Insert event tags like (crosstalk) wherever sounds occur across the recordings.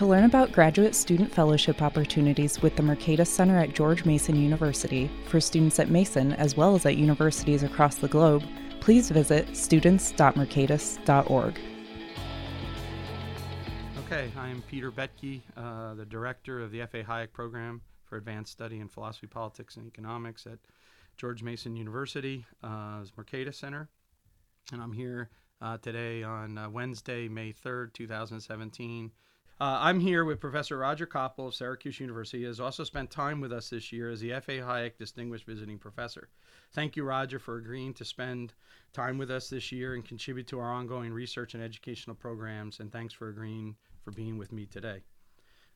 To learn about graduate student fellowship opportunities with the Mercatus Center at George Mason University for students at Mason as well as at universities across the globe, please visit students.mercatus.org. Okay, I'm Peter Boettke, uh, the director of the F.A. Hayek Program for Advanced Study in Philosophy, Politics, and Economics at George Mason University, uh, Mercatus Center. And I'm here uh, today on uh, Wednesday, May 3rd, 2017. Uh, I'm here with Professor Roger Koppl of Syracuse University. He has also spent time with us this year as the F.A. Hayek Distinguished Visiting Professor. Thank you, Roger, for agreeing to spend time with us this year and contribute to our ongoing research and educational programs. And thanks for agreeing for being with me today.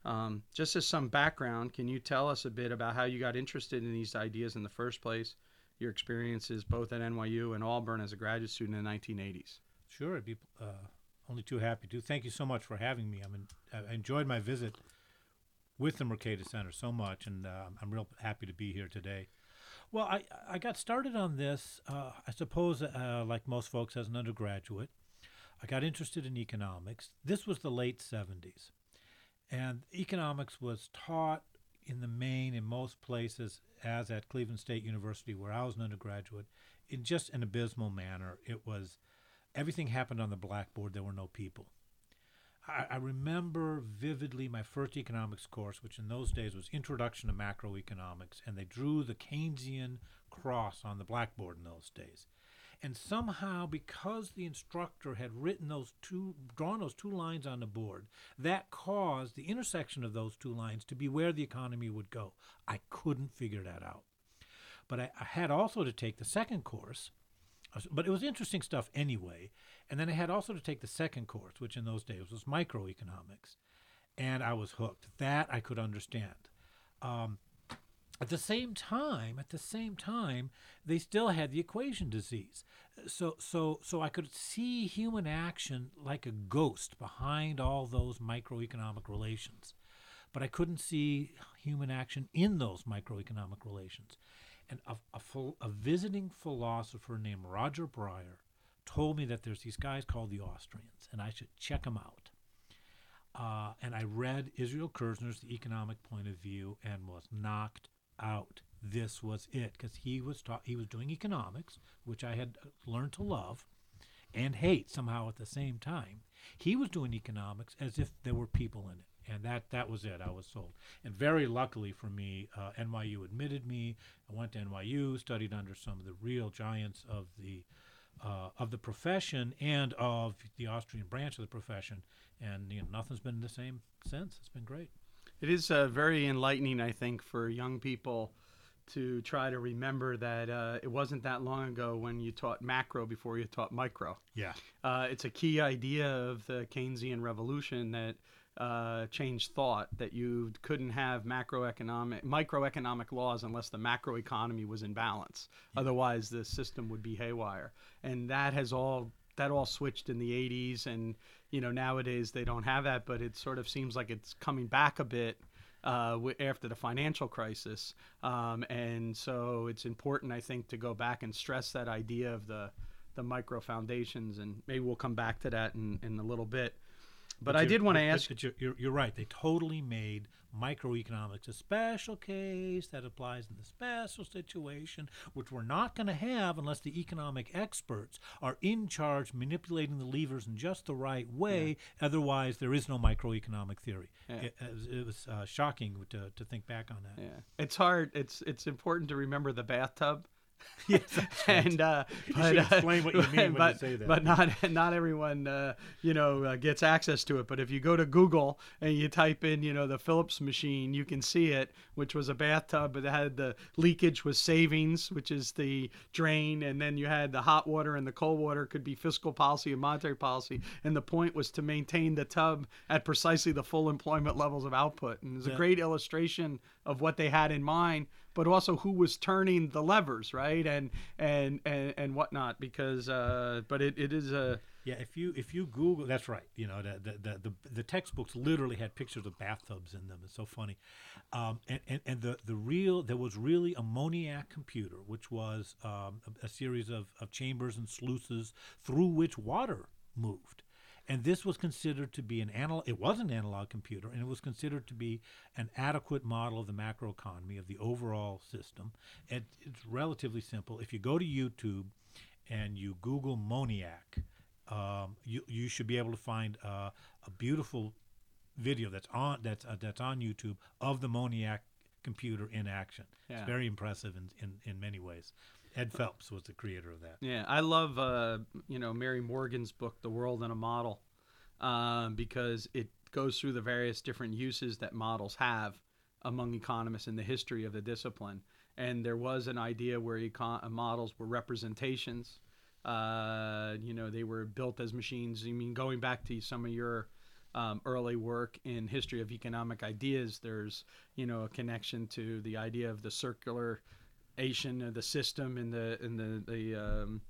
Um, just as some background, can you tell us a bit about how you got interested in these ideas in the first place, your experiences both at NYU and Auburn as a graduate student in the 1980s? Sure, I'd be uh, only too happy to. Thank you so much for having me. I mean, I enjoyed my visit with the Mercatus Center so much, and uh, I'm real happy to be here today. Well, I, I got started on this, uh, I suppose, uh, like most folks, as an undergraduate. I got interested in economics. This was the late 70s, and economics was taught in the main in most places, as at Cleveland State University, where I was an undergraduate, in just an abysmal manner. It was everything happened on the blackboard. There were no people. I, I, remember vividly my first economics course, which in those days was Introduction to Macroeconomics, and they drew the Keynesian cross on the blackboard in those days. And somehow, because the instructor had written those two, drawn those two lines on the board, that caused the intersection of those two lines to be where the economy would go. I couldn't figure that out. But I, I had also to take the second course, but it was interesting stuff anyway. And then I had also to take the second course, which in those days was microeconomics, and I was hooked. That I could understand. Um, at the same time, at the same time, they still had the equation disease. So, so, so I could see human action like a ghost behind all those microeconomic relations, but I couldn't see human action in those microeconomic relations. And a, a, a visiting philosopher named Roger Breyer told me that there's these guys called the Austrians, and I should check them out. Uh, and I read Israel Kirzner's The Economic Point of View and was knocked out. This was it because he was ta- he was doing economics, which I had learned to love and hate somehow at the same time. He was doing economics as if there were people in it and that that was it. I was sold. And very luckily for me, uh, NYU admitted me. I went to NYU, studied under some of the real giants of the uh, of the profession and of the Austrian branch of the profession, and you know nothing's been the same since. It's been great. It is uh, very enlightening, I think, for young people to try to remember that uh, it wasn't that long ago when you taught macro before you taught micro. Yeah, uh, it's a key idea of the Keynesian revolution that uh, changed thought that you couldn't have macroeconomic microeconomic laws unless the macroeconomy was in balance. Yeah. Otherwise, the system would be haywire, and that has all that all switched in the 80s and you know nowadays they don't have that but it sort of seems like it's coming back a bit uh, after the financial crisis. Um, and so it's important i think to go back and stress that idea of the the micro foundations. And maybe we'll come back to that in, in a little bit but, I did want to ask. But you're, you're, you're, right. They totally made microeconomics a special case that applies in the special situation, which we're not going to have unless the economic experts are in charge, manipulating the levers in just the right way. Yeah. Otherwise, there is no microeconomic theory. Yeah. It, it, was uh, shocking to, to think back on that. Yeah, it's hard. It's it's important to remember the bathtub (laughs) yes, and uh, but, uh, explain what you mean but, when you say that. But not not everyone uh, you know uh, gets access to it. But if you go to Google and you type in you know the Phillips machine, you can see it, which was a bathtub, but it had the leakage was savings, which is the drain, and then you had the hot water and the cold water could be fiscal policy and monetary policy, and the point was to maintain the tub at precisely the full employment levels of output. And it's yeah. a great illustration of what they had in mind but also who was turning the levers, right, and and and, and whatnot. Because, uh, but it, it is a Yeah, if you if you Google, that's right. You know, the the the, the, textbooks literally had pictures of bathtubs in them. It's so funny, um, and, and and the the real there was really a Moniac computer, which was um, a, a series of, of chambers and sluices through which water moved. And this was considered to be an analog. It was an analog computer, and it was considered to be an adequate model of the macroeconomy of the overall system. And it's relatively simple. If you go to YouTube and you Google Moniac, um, you you should be able to find uh, a beautiful video that's on that's uh, that's on YouTube of the Moniac computer in action. Yeah. It's very impressive in, in, in many ways. Ed Phelps was the creator of that. Yeah, I love uh, you know Mary Morgan's book, The World in a Model, um, because it goes through the various different uses that models have among economists in the history of the discipline. And there was an idea where econ- models were representations. Uh, you know, they were built as machines. I mean, going back to some of your um, early work in history of economic ideas, there's you know a connection to the idea of the circular Asian of the system in the in the the um,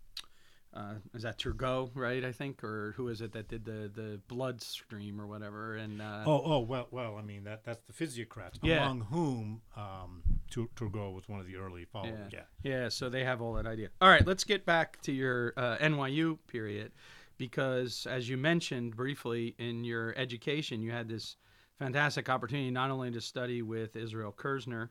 uh, is that Turgot right I think or who is it that did the the blood stream or whatever and uh, Oh, oh, well, well. I mean that that's the physiocrats, Yeah. among whom um, Tur- Turgot was one of the early followers. Yeah. yeah so they have all that idea all right let's get back to your uh, NYU period because as you mentioned briefly in your education you had this fantastic opportunity not only to study with Israel Kirzner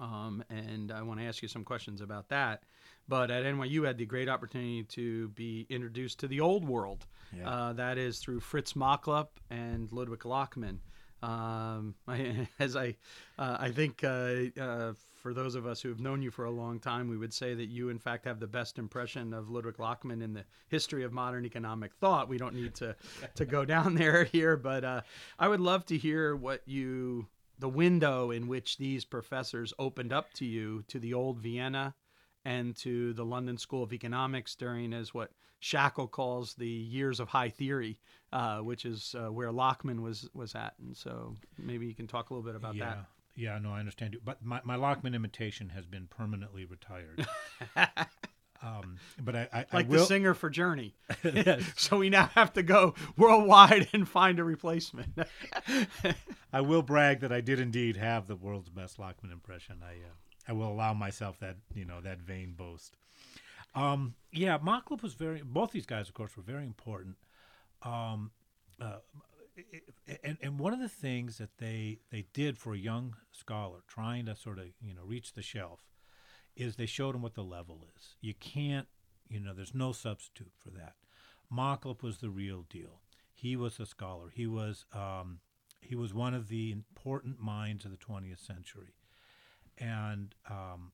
um, and I want to ask you some questions about that. But at NYU, you had the great opportunity to be introduced to the old world. Yeah. Uh, that is through Fritz Machlup and Ludwig Lachmann. Um, (laughs) I, as I, uh, I think uh, uh, for those of us who have known you for a long time, we would say that you, in fact, have the best impression of Ludwig Lachmann in the history of modern economic thought. We don't need to to go down (laughs) there here, but uh, I would love to hear what you the window in which these professors opened up to you to the old Vienna and to the London School of Economics during as what Shackle calls the years of high theory, uh, which is uh, where Lachmann was was at. And so maybe you can talk a little bit about yeah. that. Yeah, no, I understand you. But my, my Lachmann imitation has been permanently retired. (laughs) um, but I, I, I Like will. the singer for Journey. Yes. (laughs) (laughs) so we now have to go worldwide and find a replacement. (laughs) I will brag that I did indeed have the world's best Lachmann impression. I uh, I will allow myself that you know that vain boast. Um, yeah, Machlup was very. Both these guys, of course, were very important. Um, uh, and and one of the things that they they did for a young scholar trying to sort of you know reach the shelf is they showed him what the level is. You can't, you know, there's no substitute for that. Machlup was the real deal. He was a scholar. He was um, he was one of the important minds of the 20th century, and um,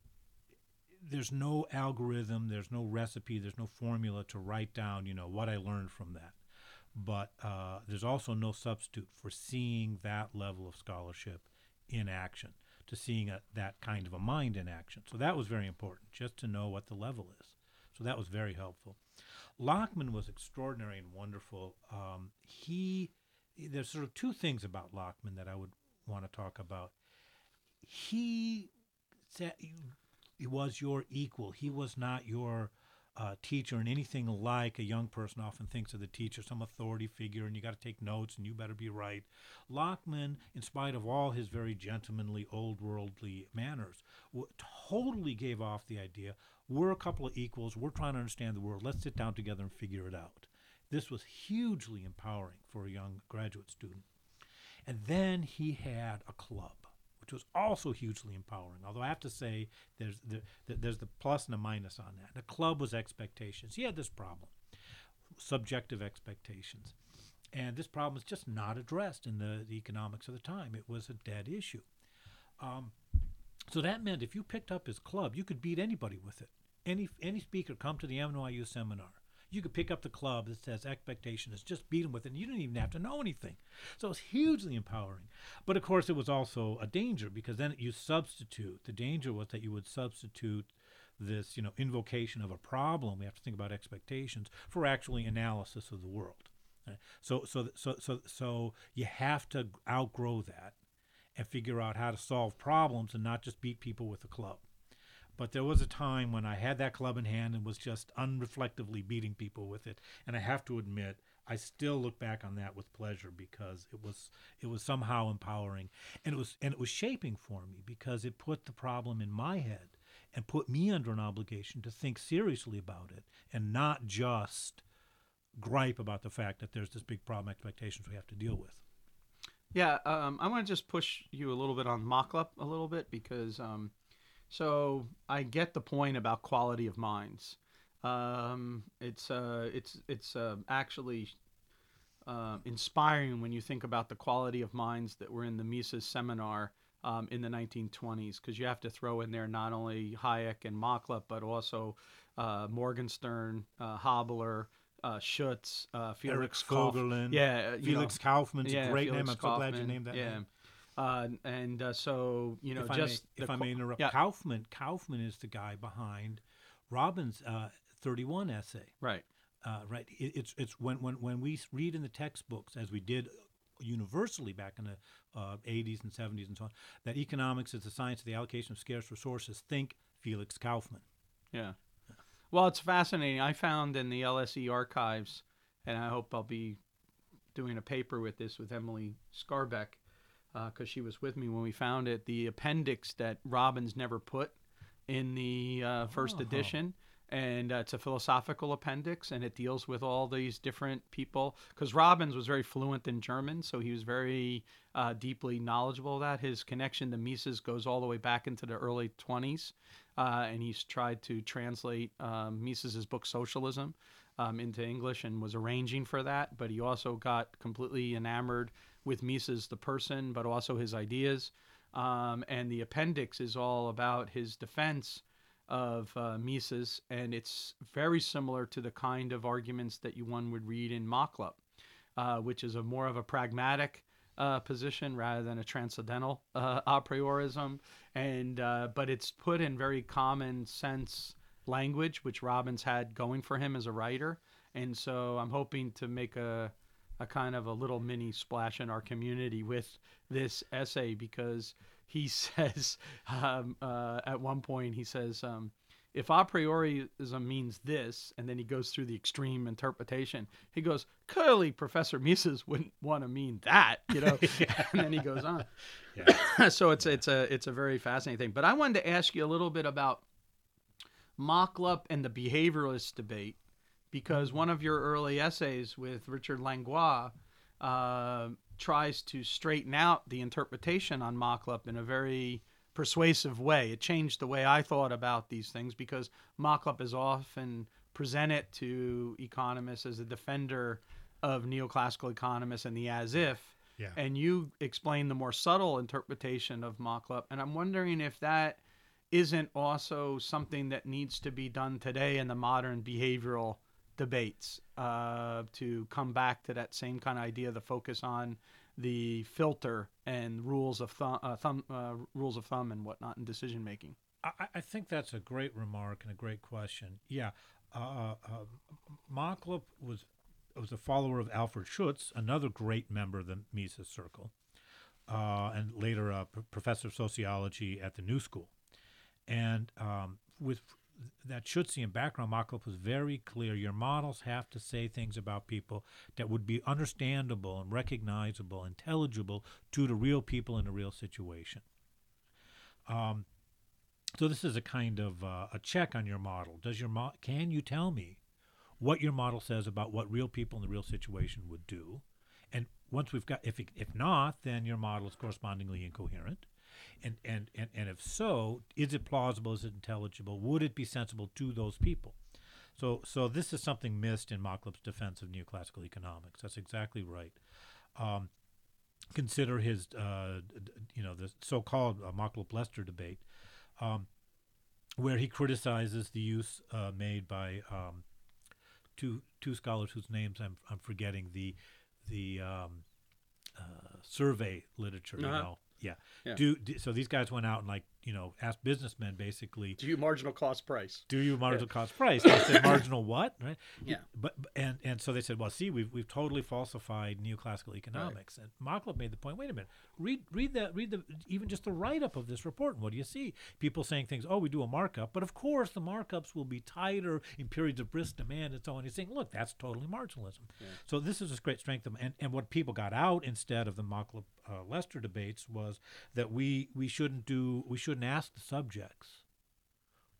there's no algorithm, there's no recipe, there's no formula to write down, you know, what I learned from that. But uh, there's also no substitute for seeing that level of scholarship in action, to seeing a, that kind of a mind in action. So that was very important, just to know what the level is. So that was very helpful. Lachmann was extraordinary and wonderful. Um, he, there's sort of two things about Lachmann that I would want to talk about. He said he was your equal. He was not your uh, teacher and anything like a young person often thinks of the teacher, some authority figure, and you got to take notes and you better be right. Lachmann, in spite of all his very gentlemanly, old worldly manners, w- totally gave off the idea we're a couple of equals, we're trying to understand the world, let's sit down together and figure it out. This was hugely empowering for a young graduate student. And then he had a club which was also hugely empowering. Although I have to say, there's the, the, there's the plus and a minus on that. The club was expectations. He had this problem, subjective expectations, and this problem is just not addressed in the, the economics of the time. It was a dead issue. Um, so that meant if you picked up his club, you could beat anybody with it. Any any speaker come to the NYU seminar. You could pick up the club that says expectation is just beat them with it, and you didn't even have to know anything. So it was hugely empowering. But of course, it was also a danger because then you substitute. The danger was that you would substitute this, you know, invocation of a problem. We have to think about expectations for actually analysis of the world. So, so, so, so, so you have to outgrow that, and figure out how to solve problems and not just beat people with a club. But there was a time when I had that club in hand and was just unreflectively beating people with it. And I have to admit, I still look back on that with pleasure because it was it was somehow empowering, and it was and it was shaping for me because it put the problem in my head and put me under an obligation to think seriously about it and not just gripe about the fact that there's this big problem expectations we have to deal with. Yeah, um, I want to just push you a little bit on Machlup a little bit because um, so I get the point about quality of minds. Um, it's uh, it's it's uh, actually uh, inspiring when you think about the quality of minds that were in the Mises seminar um, in the 1920s, because you have to throw in there not only Hayek and Machlup, but also uh, Morgenstern, uh, Haberler, uh, Schutz, uh, Felix Eric Voegelin, yeah, Felix know, Kaufmann's yeah, a great Felix name. I'm so glad you named that yeah. name. Uh, and uh, so you know, if I just may, if I may interrupt, yeah. Kaufmann Kaufmann is the guy behind Robbins' uh, 31 essay. right, Uh, right. It, it's it's when, when when we read in the textbooks, as we did universally back in the uh, 80s and 70s and so on, that economics is the science of the allocation of scarce resources. Think Felix Kaufmann. yeah. Well, it's fascinating. I found in the LSE archives, and I hope I'll be doing a paper with this with Emily Skarbek, because she was with me when we found it. The appendix that Robbins never put in the uh, first Oh. edition. And uh, it's a philosophical appendix, and it deals with all these different people. Because Robbins was very fluent in German, so he was very uh, deeply knowledgeable of that. His connection to Mises goes all the way back into the early 20s, uh, and he's tried to translate um, Mises's book Socialism um, into English and was arranging for that. But he also got completely enamored with Mises the person, but also his ideas. Um, and the appendix is all about his defense of uh, Mises, and it's very similar to the kind of arguments that you one would read in Machlup, uh, which is a more of a pragmatic uh, position rather than a transcendental uh, a priorism, and uh, but it's put in very common sense language, which Robbins had going for him as a writer, and so I'm hoping to make a a kind of a little mini splash in our community with this essay because he (laughs) says um, uh, at one point he says um, if a priorism means this and then he goes through the extreme interpretation he goes clearly professor mises wouldn't want to mean that you know? (laughs) And then he goes on. (laughs) (clears throat) So it's it's a it's a very fascinating thing. But i wanted to ask you a little bit about Machlup and the behavioralist debate because one of your early essays with Richard Langlois uh, tries to straighten out the interpretation on Machlup in a very persuasive way. It changed the way I thought about these things because Machlup is often presented to economists as a defender of neoclassical economists and the as if. Yeah. And you explain the more subtle interpretation of Machlup. And I'm wondering if that isn't also something that needs to be done today in the modern behavioral debates uh, to come back to that same kind of idea, the focus on the filter and rules of thumb, uh, thumb uh, rules of thumb and whatnot in decision making. I, I think that's a great remark and a great question. Yeah, uh, uh, Machlup was was a follower of Alfred Schutz, another great member of the Mises Circle, uh, and later a p- professor of sociology at the New School. And um, with that Schutzian background, Machlup was very clear. Your models have to say things about people that would be understandable and recognizable, intelligible to the real people in a real situation. Um, so this is a kind of uh, a check on your model. Does your mo- can you tell me what your model says about what real people in the real situation would do? And once we've got, if it, if not, then your model is correspondingly incoherent. And, and, and, and if so, is it plausible? Is it intelligible? Would it be sensible to those people? So, so this is something missed in Machlup's defense of neoclassical economics. That's exactly right. Um, consider his, uh, you know, the so-called uh, Machlup-Lester debate, um, where he criticizes the use uh, made by um, two two scholars whose names I'm I'm forgetting the the um, uh, survey literature. Uh-huh. know, yeah. Yeah. Do, do so these guys went out and like you know, asked businessmen basically, Do you marginal cost price? do you marginal cost price? They said marginal what, right? Yeah. But and and so they said, well, see, we've we've totally falsified neoclassical economics. And Machlup made the point. Wait a minute, read read that read the even just the write up of this report. And what do you see? People saying things. Oh, we do a markup, but of course the markups will be tighter in periods of brisk demand and so on. He's saying, look, that's totally marginalism. So this is a great strength of and and what people got out instead of the Machlup uh, Lester debates was that we we shouldn't do we shouldn't ask the subjects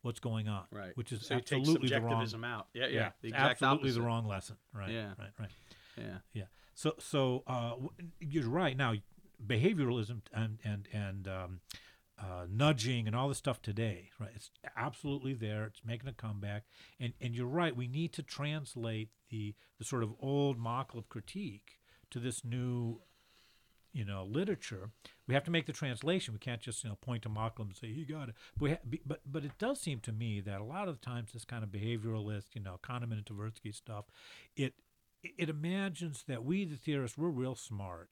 what's going on, Right. Which is so absolutely the wrong out. Yeah, yeah. the exact absolutely opposite. the wrong lesson. Right. Yeah. Right. Right. Yeah. Yeah. So so uh, you're right. Now behavioralism and and and um, uh, nudging and all this stuff today, right? It's absolutely there. It's making a comeback. And and you're right. We need to translate the the sort of old Machlup critique to this new you know literature we have to make the translation. We can't just you know point to Machlup and say he got it. But, we ha- be- but but it does seem to me that a lot of the times this kind of behavioralist you know Kahneman and Tversky stuff it it imagines that we the theorists we're real smart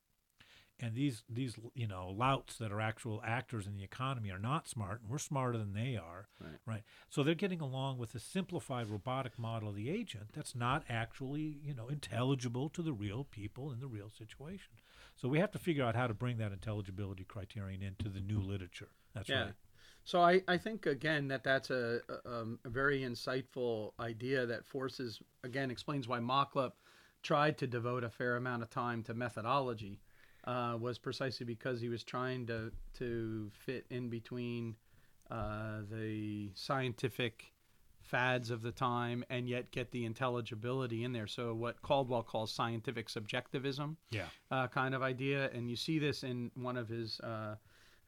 and these these you know louts that are actual actors in the economy are not smart and we're smarter than they are Right. right? So they're getting along with a simplified robotic model of the agent that's not actually you know intelligible to the real people in the real situation so we have to figure out how to bring that intelligibility criterion into the new literature that's Yeah. right So I, I think again that that's a, a, um, a very insightful idea that forces again explains why Machlup tried to devote a fair amount of time to methodology uh, was precisely because he was trying to to fit in between uh, the scientific fads of the time and yet get the intelligibility in there. So what Caldwell calls scientific subjectivism yeah uh, kind of idea, and you see this in one of his uh,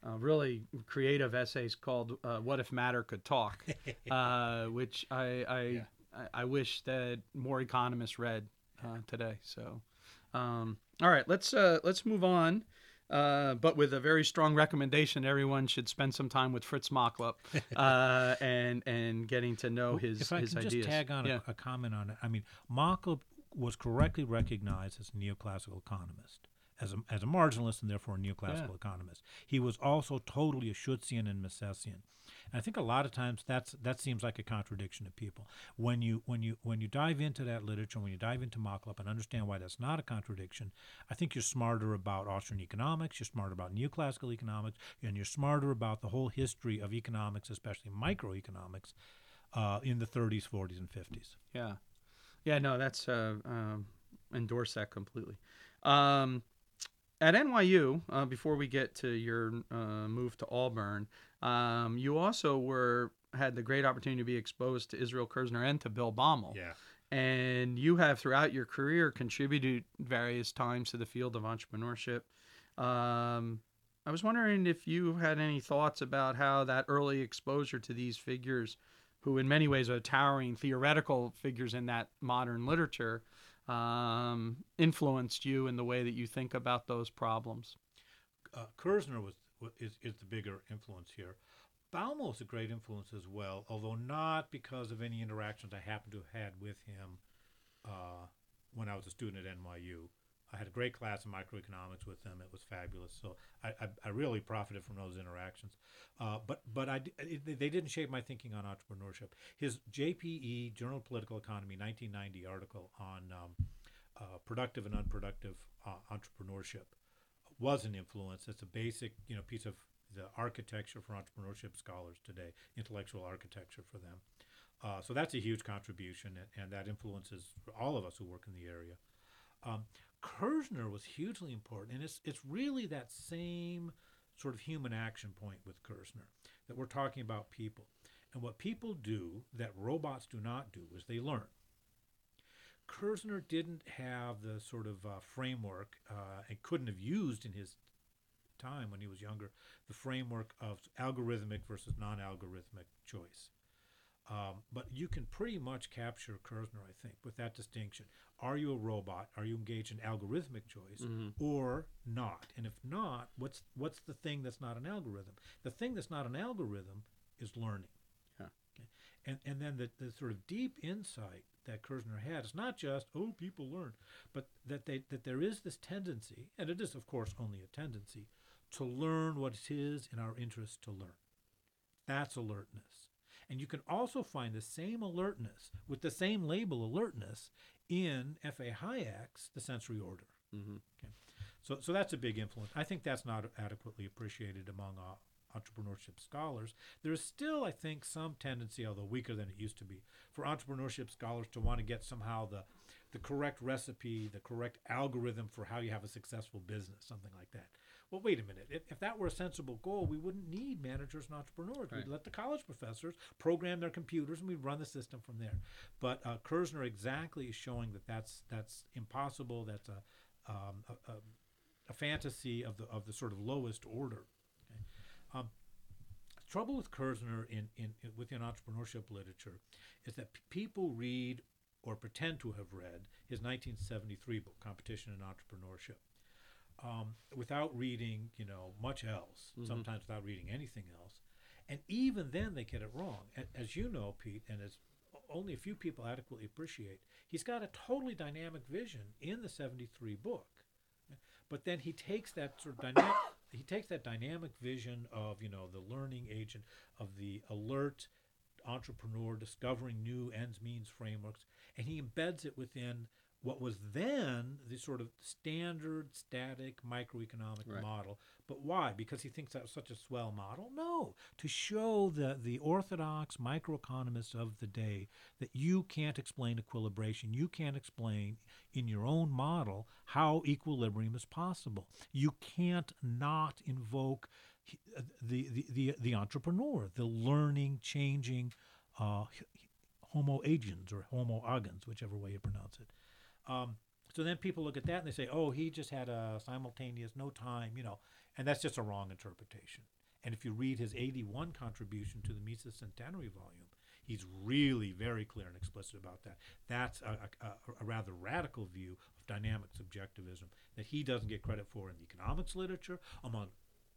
uh, really creative essays called uh, "What If Matter Could Talk," (laughs) uh, which I I, Yeah. I I wish that more economists read uh, today. So, um, all right, let's uh, let's move on. Uh, but with a very strong recommendation, everyone should spend some time with Fritz Machlup (laughs) uh, and and getting to know his if I his can ideas. just tag on yeah. a, a comment on it, I mean, Machlup was correctly recognized as a neoclassical economist, as a, as a marginalist and therefore a neoclassical Yeah. economist. He was also totally a Schutzian and Misesian. And I think a lot of times that's that seems like a contradiction to people. When you when you when you dive into that literature, when you dive into Machlup and understand why that's not a contradiction, I think you're smarter about Austrian economics, you're smarter about neoclassical economics, and you're smarter about the whole history of economics, especially microeconomics, uh, in the 30s, 40s, and 50s. Yeah, yeah. No, that's uh, um, endorse that completely. Um, at NYU, uh, before we get to your uh, move to Auburn, um, you also were had the great opportunity to be exposed to Israel Kirzner and to Bill Baumol. Yeah. And you have throughout your career contributed various times to the field of entrepreneurship. Um, I was wondering if you had any thoughts about how that early exposure to these figures, who in many ways are towering theoretical figures in that modern literature, um, influenced you in the way that you think about those problems. uh, Kirzner was wa- is, is the bigger influence here. Baumol is a great influence as well, although not because of any interactions I happen to have had with him uh, when I was a student at NYU. I had a great class in microeconomics with him. It was fabulous. So I, I, I really profited from those interactions. Uh, but but I, it, they didn't shape my thinking on entrepreneurship. His JPE, Journal of Political Economy, 1990 article on um, uh, productive and unproductive uh, entrepreneurship was an influence. It's a basic, you know, piece of the architecture for entrepreneurship scholars today, intellectual architecture for them. Uh, so that's a huge contribution, and, and that influences all of us who work in the area. Um, Kirzner was hugely important, and it's it's really that same sort of human action point with Kirzner that we're talking about people, and what people do that robots do not do is they learn. Kirzner didn't have the sort of uh, framework uh, and couldn't have used in his time when he was younger the framework of algorithmic versus non-algorithmic choice. Um, but you can pretty much capture Kirzner, I think, with that distinction. Are you a robot? Are you engaged in algorithmic choice or not? And if not, what's what's the thing that's not an algorithm? The thing that's not an algorithm is learning. Yeah. Okay. And and then the, the sort of deep insight that Kirzner had is not just oh people learn, but that they that there is this tendency, and it is of course only a tendency, to learn what it is in our interest to learn. That's alertness. And you can also find the same alertness with the same label alertness in F.A. Hayek's The Sensory Order. Mm-hmm. Okay. So, so that's a big influence. I think that's not adequately appreciated among entrepreneurship scholars. There is still, I think, some tendency, although weaker than it used to be, for entrepreneurship scholars to want to get somehow the the correct recipe, the correct algorithm for how you have a successful business, something like that. Well, wait a minute. If, if that were a sensible goal, we wouldn't need managers and entrepreneurs. Right. We'd let the college professors program their computers and we'd run the system from there. But uh, Kirzner exactly is showing that that's that's impossible. That's a um, a, a, a fantasy of the of the sort of lowest order. Um, trouble with Kirzner in, in, in within entrepreneurship literature is that p- people read or pretend to have read his 1973 book, Competition and Entrepreneurship, um, without reading, you know, much else. Mhm. Sometimes without reading anything else, and even then they get it wrong. A- As you know, Pete, and as only a few people adequately appreciate, he's got a totally dynamic vision in the 73 book. But then he takes that sort of dynamic he takes that dynamic vision of, you know, the learning agent, of the alert entrepreneur discovering new ends means frameworks, and he embeds it within what was then the sort of standard static microeconomic Right. model. But why? Because he thinks that was such a swell model? No, to show the the orthodox microeconomists of the day that you can't explain equilibration, you can't explain in your own model how equilibrium is possible. You can't not invoke uh, the, the, the, the entrepreneur, the learning, changing uh, Homo agens or Homo agens, whichever way you pronounce it. Um, so then people look at that and they say, oh, he just had a simultaneous, no time, you know, and that's just a wrong interpretation. And if you read his 81 contribution to the Mises Centenary volume, he's really very clear and explicit about that. That's a, a, a- rather radical view of dynamic subjectivism that he doesn't get credit for in the economics literature, among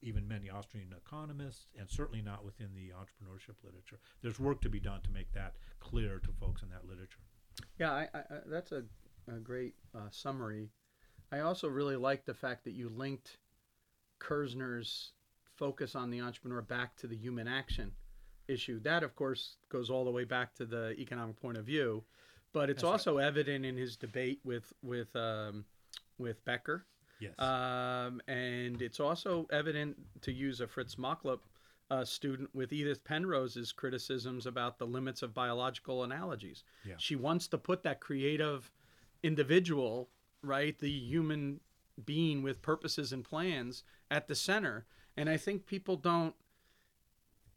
even many Austrian economists, and certainly not within the entrepreneurship literature. There's work to be done to make that clear to folks in that literature. Yeah, I, I- that's a, a great uh, summary. I also really like the fact that you linked Kirzner's focus on the entrepreneur back to the human action issue. That, of course, goes all the way back to the economic point of view, but it's That's right. also evident in his debate with with um, with Becker, Yes. um, and it's also evident to use a Fritz Machlup uh, student with Edith Penrose's criticisms about the limits of biological analogies. Yeah. She wants to put that creative individual, right, the human being with purposes and plans at the center. And I think people don't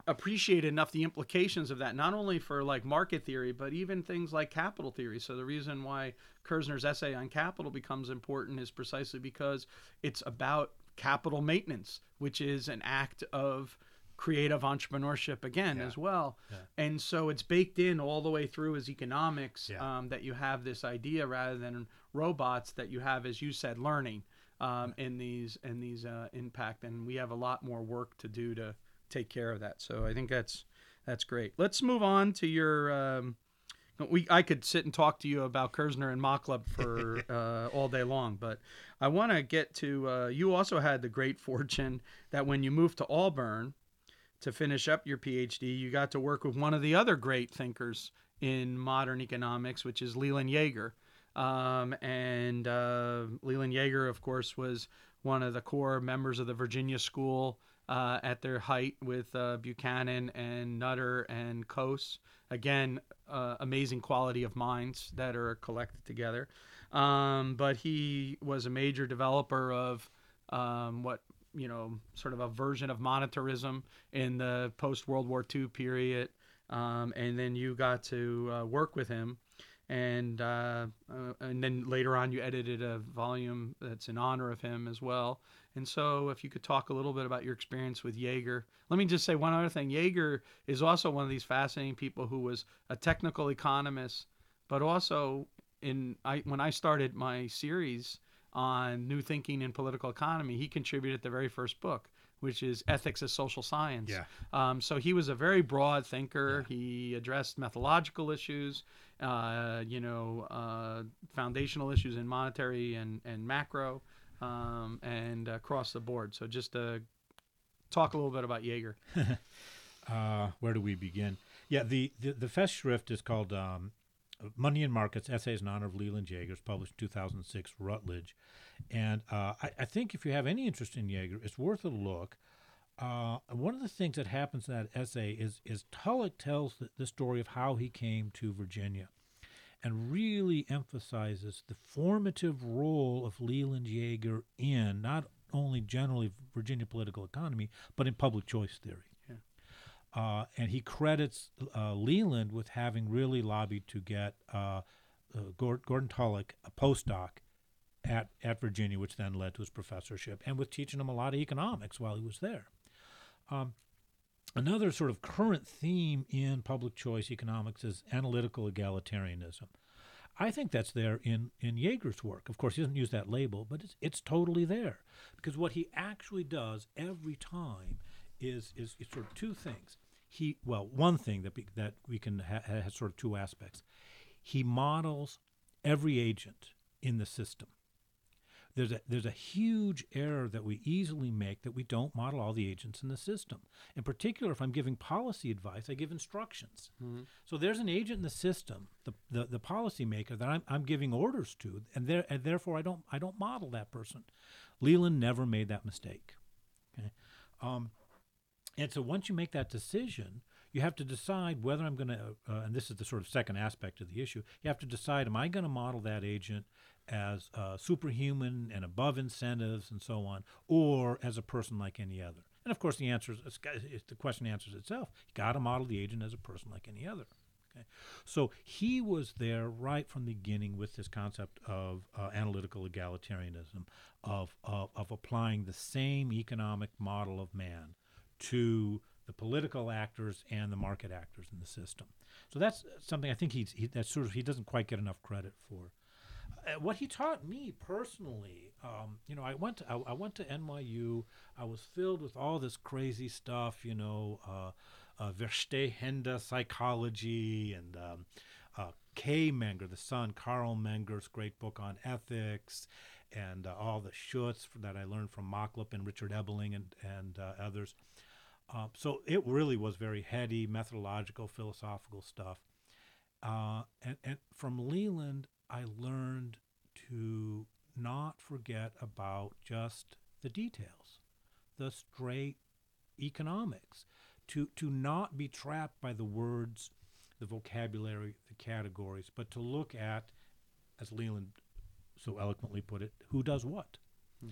appreciate enough the implications of that, not only for like market theory, but even things like capital theory. So the reason why Kirzner's essay on capital becomes important is precisely because it's about capital maintenance, which is an act of creative entrepreneurship again Yeah. as well. Yeah. And so it's baked in all the way through as economics Yeah. um, that you have this idea rather than robots that you have, as you said, learning um, in these in these uh, impact. And we have a lot more work to do to take care of that. So I think that's that's great. Let's move on to your. Um, we I could sit and talk to you about Kirzner and Machlup for (laughs) uh, all day long, but I want to get to. Uh, you also had the great fortune that when you moved to Auburn to finish up your PhD, you got to work with one of the other great thinkers in modern economics, which is Leland Yeager. Um, and uh, Leland Yeager, of course, was one of the core members of the Virginia School uh, at their height with uh, Buchanan and Nutter and Coase. Again, uh, amazing quality of minds that are collected together. Um, but he was a major developer of um, what you know, sort of a version of monetarism in the post World War II period. Um, and then you got to uh, work with him, and uh, uh, and then later on you edited a volume that's in honor of him as well. And so, if you could talk a little bit about your experience with Yeager. Let me just say one other thing. Yeager is also one of these fascinating people who was a technical economist, but also in I when I started my series on new thinking in political economy, he contributed the very first book, which is Ethics as Social Science. Yeah. Um, so he was a very broad thinker. He addressed methodological issues, uh, you know, uh, foundational issues in monetary and, and macro, um, and across the board. So just to talk a little bit about Yeager. (laughs) Uh, where do we begin? Yeah, the, the, the Festschrift is called um, Money and Markets Essays in Honor of Leland Yeager. published in 2006, Routledge. And uh, I, I, think if you have any interest in Yeager, it's worth a look. Uh, one of the things that happens in that essay is, is Tullock tells the, the story of how he came to Virginia and really emphasizes the formative role of Leland Yeager in not only generally Virginia political economy, but in public choice theory. Uh, and he credits uh, Leland with having really lobbied to get uh, uh Gordon Tullock a postdoc at, at Virginia, which then led to his professorship, and with teaching him a lot of economics while he was there. Um, another sort of current theme in public choice economics is analytical egalitarianism. I think that's there in, in Yeager's work. Of course, he doesn't use that label, but it's, it's totally there. Because what he actually does every time is, is, is sort of two things. He well, one thing that, be, that we can ha- has sort of two aspects. He models every agent in the system there's a there's a huge error that we easily make that we don't model all the agents in the system. In particular, if I'm giving policy advice, I give instructions. Mm-hmm. So there's an agent in the system, the the, the policymaker that I'm, I'm giving orders to, and there and therefore I don't I don't model that person. Leland never made that mistake. Okay, um, and so once you make that decision, you have to decide whether I'm going to, uh, and this is the sort of second aspect of the issue. You have to decide: Am I going to model that agent as uh, superhuman and above incentives and so on, or as a person like any other? And of course, the answer is the question answers itself. You got to model the agent as a person like any other. Okay, so he was there right from the beginning with this concept of uh, analytical egalitarianism, of, of of applying the same economic model of man to the political actors and the market actors in the system. So that's something I think he's he, that's sort of he doesn't quite get enough credit for uh, what he taught me personally, um, you know, I went to, I, I, went to NYU. I was filled with all this crazy stuff, you know, uh, uh, Verstehende psychology and um, uh, K. Menger, the son, Carl Menger's great book on ethics, and uh, all the schutz that I learned from Machlup and Richard Ebeling and and uh, others. Uh, so it really was very heady, methodological, philosophical stuff. Uh, and, and from Leland, I learned to not forget about just the details, the straight economics, to, to not be trapped by the words, the vocabulary, the categories, but to look at, as Leland so eloquently put it, who does what. Hmm.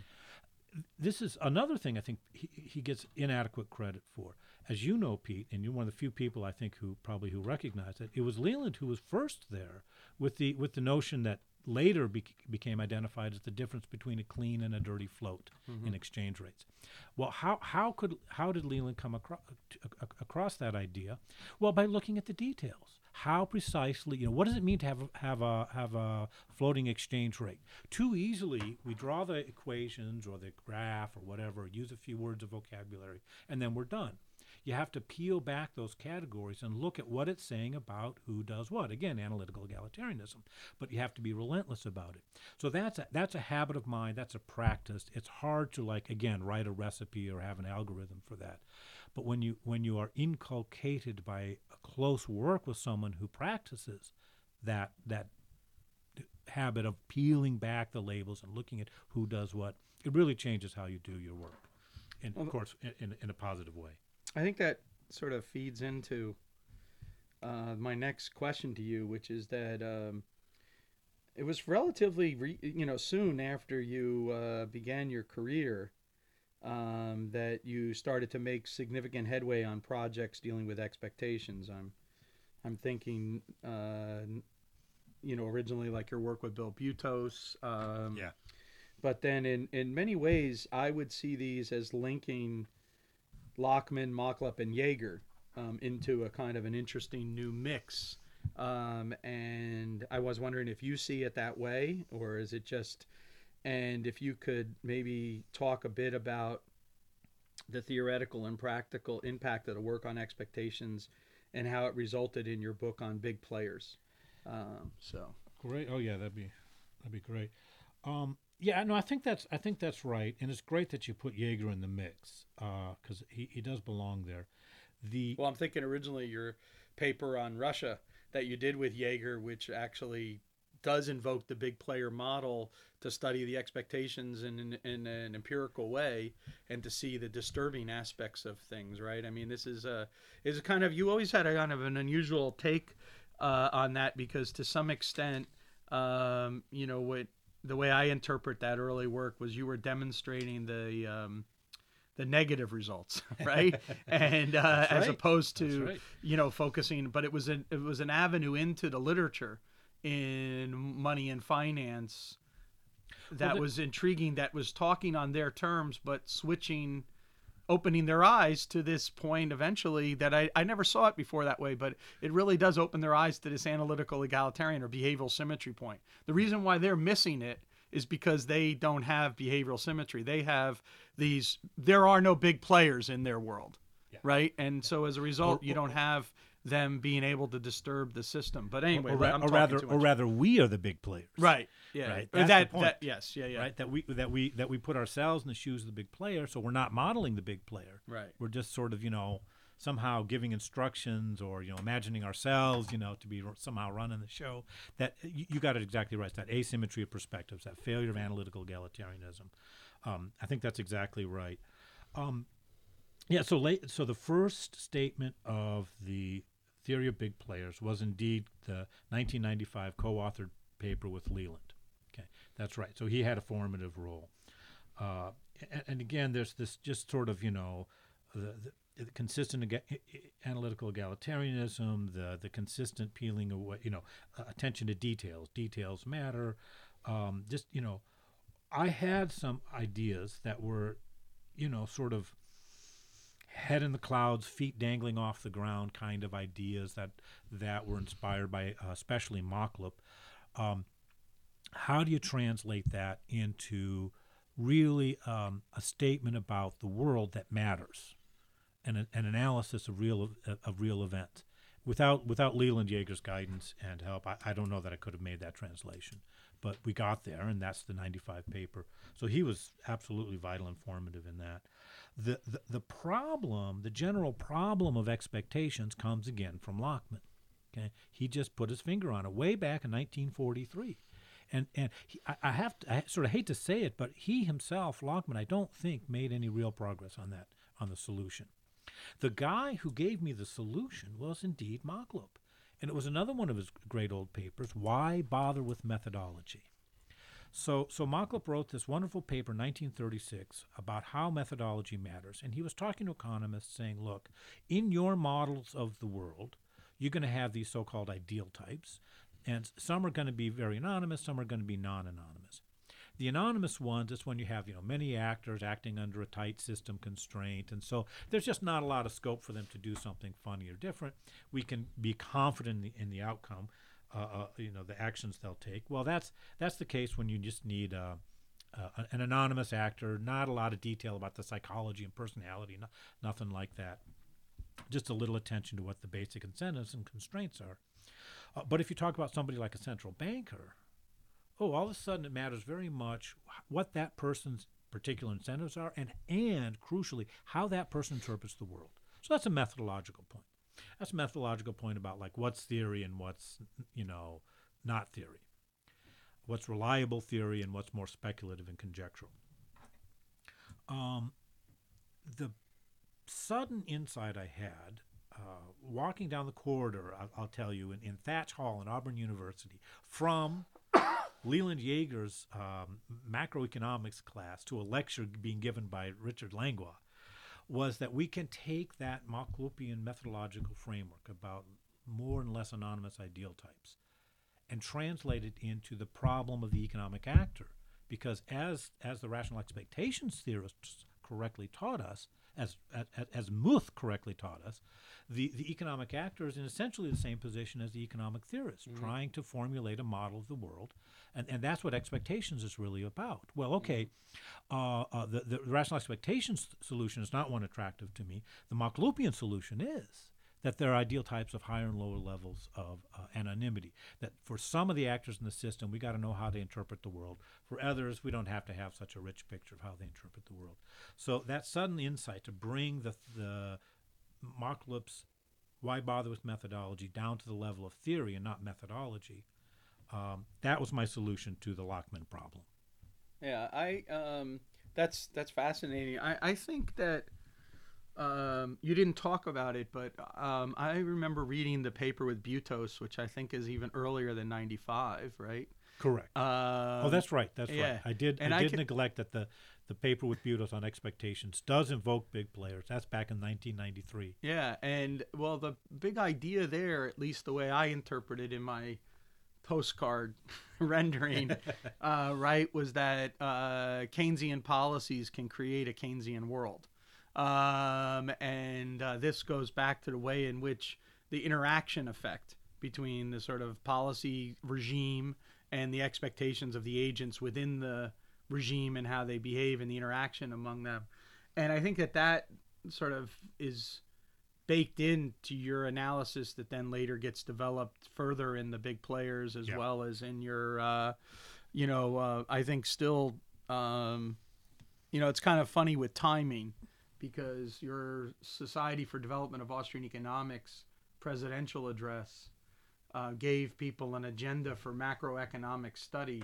This is another thing I think he, he gets inadequate credit for. As you know, Pete, and you're one of the few people I think who probably who recognize it, it was Leland who was first there with the with the notion that later became identified as the difference between a clean and a dirty float mm-hmm. in exchange rates. Well, how, how could how did Leland come across, across that idea? Well, by looking at the details. How precisely, you know, what does it mean to have have a have a floating exchange rate? Too easily, we draw the equations or the graph or whatever, use a few words of vocabulary, and then we're done you have to peel back those categories and look at what it's saying about who does what. Again, analytical egalitarianism, but you have to be relentless about it. So that's a, that's a habit of mine. That's a practice. It's hard to like again write a recipe or have an algorithm for that. But when you when you are inculcated by a close work with someone who practices that that habit of peeling back the labels and looking at who does what, it really changes how you do your work. And well, of course, in, in a positive way. I think that sort of feeds into uh, my next question to you, which is that um, it was relatively, re- you know, soon after you uh, began your career um, that you started to make significant headway on projects dealing with expectations. I'm, I'm thinking, uh, you know, originally like your work with Bill Butos. Um, yeah. But then, in in many ways, I would see these as linking Lachmann, Machlup, and Yeager um, into a kind of an interesting new mix. Um, and I was wondering if you see it that way, or is it just, and if you could maybe talk a bit about the theoretical and practical impact of the work on expectations and how it resulted in your book on big players. Um, so great. Oh yeah, that'd be that'd be great. Um, yeah, no, I think that's I think that's right, and it's great that you put Yeager in the mix because uh, he he does belong there. the Well, I'm thinking originally your paper on Russia that you did with Yeager, which actually does invoke the big player model to study the expectations in, in, in an empirical way and to see the disturbing aspects of things, right? I mean, this is a is a kind of you always had a kind of an unusual take uh, on that because to some extent, um, you know, what the way I interpret that early work was you were demonstrating the um, the negative results, (laughs) right? and uh, as opposed to right. you know focusing, but it was an it was an avenue into the literature in money and finance that the- was intriguing. That was talking on their terms, but switching. Opening their eyes to this point eventually that I, I never saw it before that way, but it really does open their eyes to this analytical egalitarian or behavioral symmetry point. The reason why they're missing it is because they don't have behavioral symmetry. They have these, there are no big players in their world, Yeah. right? And so as a result, Or- you don't have them being able to disturb the system. But anyway, or, I'm or rather, or rather, we are the big players, right? Yeah, Right, that's that, the point. that yes, yeah, yeah, Right, that we that we that we put ourselves in the shoes of the big player, so we're not modeling the big player. right. We're just sort of, you know, somehow giving instructions or you know imagining ourselves, you know, to be somehow running the show. That you, you got it exactly right. It's that asymmetry of perspectives, that failure of analytical egalitarianism. Um, I think that's exactly right. Um, yeah. So late. So the first statement of the theory of big players was indeed the 1995 co-authored paper with Leland. Okay, that's right. So he had a formative role. Uh, and, and again, there's this just sort of you know the, the, the consistent analytical egalitarianism, the the consistent peeling away, you know, uh, attention to details. Details matter. Um, just you know, I had some ideas that were, you know, sort of head in the clouds, feet dangling off the ground kind of ideas that that were inspired by uh, especially Machlup. Um, how do you translate that into really um, a statement about the world that matters and a- an analysis of real of, real events? Without without Leland Yeager's guidance and help, I, I don't know that I could have made that translation. But we got there, and that's the '95 paper. So he was absolutely vital and formative in that. The, the problem, the general problem of expectations, comes again from Lachmann. Okay, he just put his finger on it way back in 1943, and and he, I, I have to, I sort of hate to say it, but he himself, Lachmann, I don't think made any real progress on that on the solution. The guy who gave me the solution was indeed Machlup, and it was another one of his great old papers. Why bother with methodology? So, so Machlup wrote this wonderful paper in 1936 about how methodology matters, and he was talking to economists, saying, "Look, in your models of the world, you're going to have these so-called ideal types, and some are going to be very anonymous, some are going to be non-anonymous. The anonymous ones is when you have you know many actors acting under a tight system constraint, and so there's just not a lot of scope for them to do something funny or different. We can be confident in the, in the outcome, uh, uh, you know, the actions they'll take. Well, that's that's the case when you just need. Uh, uh, an anonymous actor, not a lot of detail about the psychology and personality, no, nothing like that. Just a little attention to what the basic incentives and constraints are. Uh, but if you talk about somebody like a central banker, oh, all of a sudden it matters very much what that person's particular incentives are, and and crucially how that person interprets the world. So that's a methodological point. That's a methodological point about like what's theory and what's you know not theory. What's reliable theory and what's more speculative and conjectural. Um, the sudden insight I had uh, walking down the corridor, I'll, I'll tell you, in, in Thach Hall in Auburn University, from (coughs) Leland Yeager's um, macroeconomics class to a lecture being given by Richard Langlois, was that we can take that Machlupian methodological framework about more and less anonymous ideal types and translate it into the problem of the economic actor. Because as as the rational expectations theorists correctly taught us, as as, as Muth correctly taught us, the, the economic actor is in essentially the same position as the economic theorist, trying to formulate a model of the world, and, and that's what expectations is really about. Well, okay, uh, uh, the, the rational expectations solution is not one attractive to me. The Machlupian solution is that there are ideal types of higher and lower levels of uh, anonymity. That for some of the actors in the system, we got to know how they interpret the world. For others, we don't have to have such a rich picture of how they interpret the world. So that sudden insight to bring the, the Machlup's Why Bother with Methodology down to the level of theory and not methodology, um, that was my solution to the Lachmann problem. Yeah, I um, that's that's fascinating. I, I think that um, you didn't talk about it, but um, I remember reading the paper with Butos, which I think is even earlier than '95, right? Correct. Um, oh, that's right. That's yeah. right. I did. And I I did can- neglect that the the paper with Butos on expectations does invoke big players. That's back in 1993. Yeah, and well, the big idea there, at least the way I interpreted in my postcard (laughs) rendering, (laughs) uh, right, was that uh, Keynesian policies can create a Keynesian world. Um, and uh, this goes back to the way in which the interaction effect between the sort of policy regime and the expectations of the agents within the regime and how they behave and the interaction among them. And I think that that sort of is baked into your analysis that then later gets developed further in the big players as Yeah. well as in your, uh, you know, uh, I think still, um, you know, it's kind of funny with timing because your Society for Development of Austrian Economics presidential address uh, gave people an agenda for macroeconomic study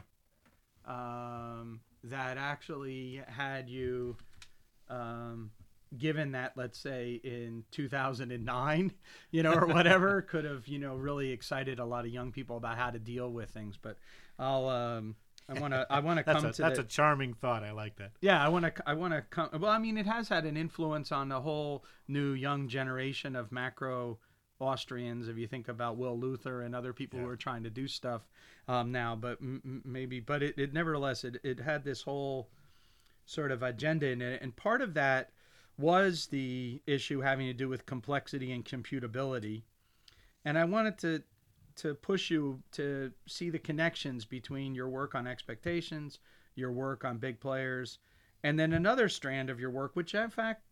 um, that actually had you um, given that let's say in 2009 (laughs) you know or whatever (laughs) could have you know really excited a lot of young people about how to deal with things. But i'll um i want to i want (laughs) to come a to that's the, a charming thought. I like that. yeah, I want to. I want to come. Well, I mean, it has had an influence on the whole new young generation of macro Austrians. If you think about Will Luther and other people who are trying to do stuff um, now, but m- maybe, but it, it nevertheless, it, it had this whole sort of agenda in it, and part of that was the issue having to do with complexity and computability, and I wanted to to push you to see the connections between your work on expectations, your work on big players, and then another strand of your work, which in fact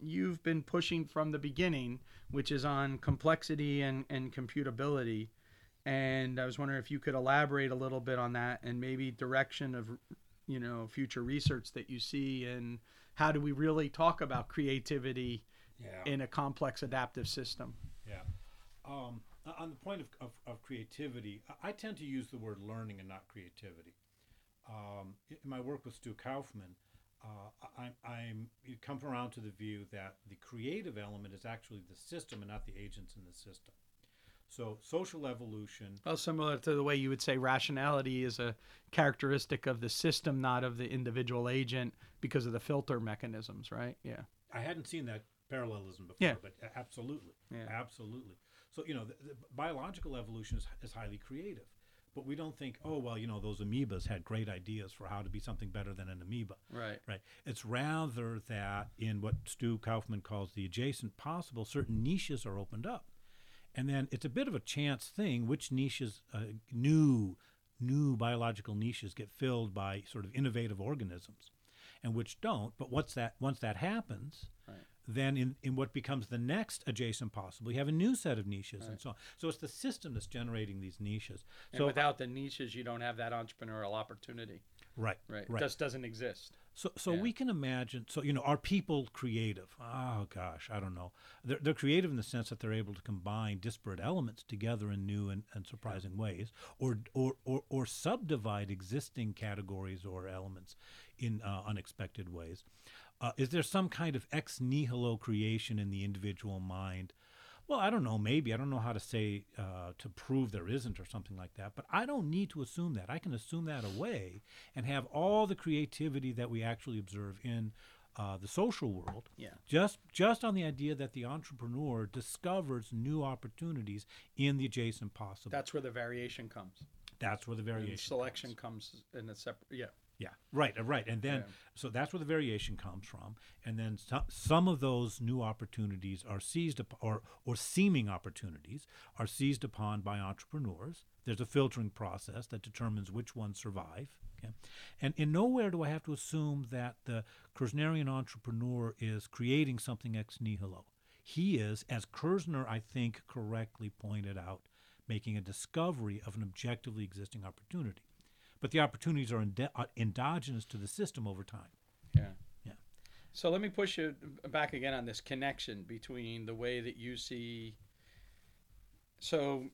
you've been pushing from the beginning, which is on complexity and, and computability. And I was wondering if you could elaborate a little bit on that and maybe direction of, you know, future research that you see and how do we really talk about creativity Yeah. in a complex adaptive system? Yeah. Um, on the point of, of, of creativity, I- I tend to use the word learning and not creativity. Um, in my work with Stu Kauffman, uh, I, I'm you come around to the view that the creative element is actually the system and not the agents in the system. So social evolution, Well, similar to the way you would say rationality is a characteristic of the system, not of the individual agent, because of the filter mechanisms, right? Yeah. I hadn't seen that parallelism before, Yeah. but absolutely, Yeah. absolutely. So you know, the, the biological evolution is, is highly creative, but we don't think, oh well, you know, those amoebas had great ideas for how to be something better than an amoeba. Right. Right. It's rather that in what Stu Kauffman calls the adjacent possible, certain niches are opened up, and then it's a bit of a chance thing which niches, uh, new, new biological niches get filled by sort of innovative organisms, and which don't. But what's that? Once that happens. Right. Then, in, in what becomes the next adjacent possible, you have a new set of niches and so on. So it's the system that's generating these niches. And so without the niches, you don't have that entrepreneurial opportunity. right, Right. right. It just doesn't exist. So, so Yeah. we can imagine. So, you know, are people creative? Oh gosh, I don't know. They're, they're creative in the sense that they're able to combine disparate elements together in new and, and surprising ways, or, or or or subdivide existing categories or elements in uh, unexpected ways. Uh, is there some kind of ex nihilo creation in the individual mind? Well, I don't know. Maybe I don't know how to say uh, to prove there isn't or something like that. But I don't need to assume that. I can assume that away and have all the creativity that we actually observe in uh, the social world. Yeah. Just just on the idea that the entrepreneur discovers new opportunities in the adjacent possible. That's where the variation comes. That's where the And variation selection comes. comes in a separate. Yeah. Yeah, right, uh, right, and then Yeah. so that's where the variation comes from, and then some, some of those new opportunities are seized up, or or seeming opportunities are seized upon by entrepreneurs. There's a filtering process that determines which ones survive. Okay, and in nowhere do I have to assume that the Kirznerian entrepreneur is creating something ex nihilo. He is, as Kirzner I think correctly pointed out, making a discovery of an objectively existing opportunity but the opportunities are uh, endogenous to the system over time. Yeah. Yeah. So let me push you back again on this connection between the way that you see. So,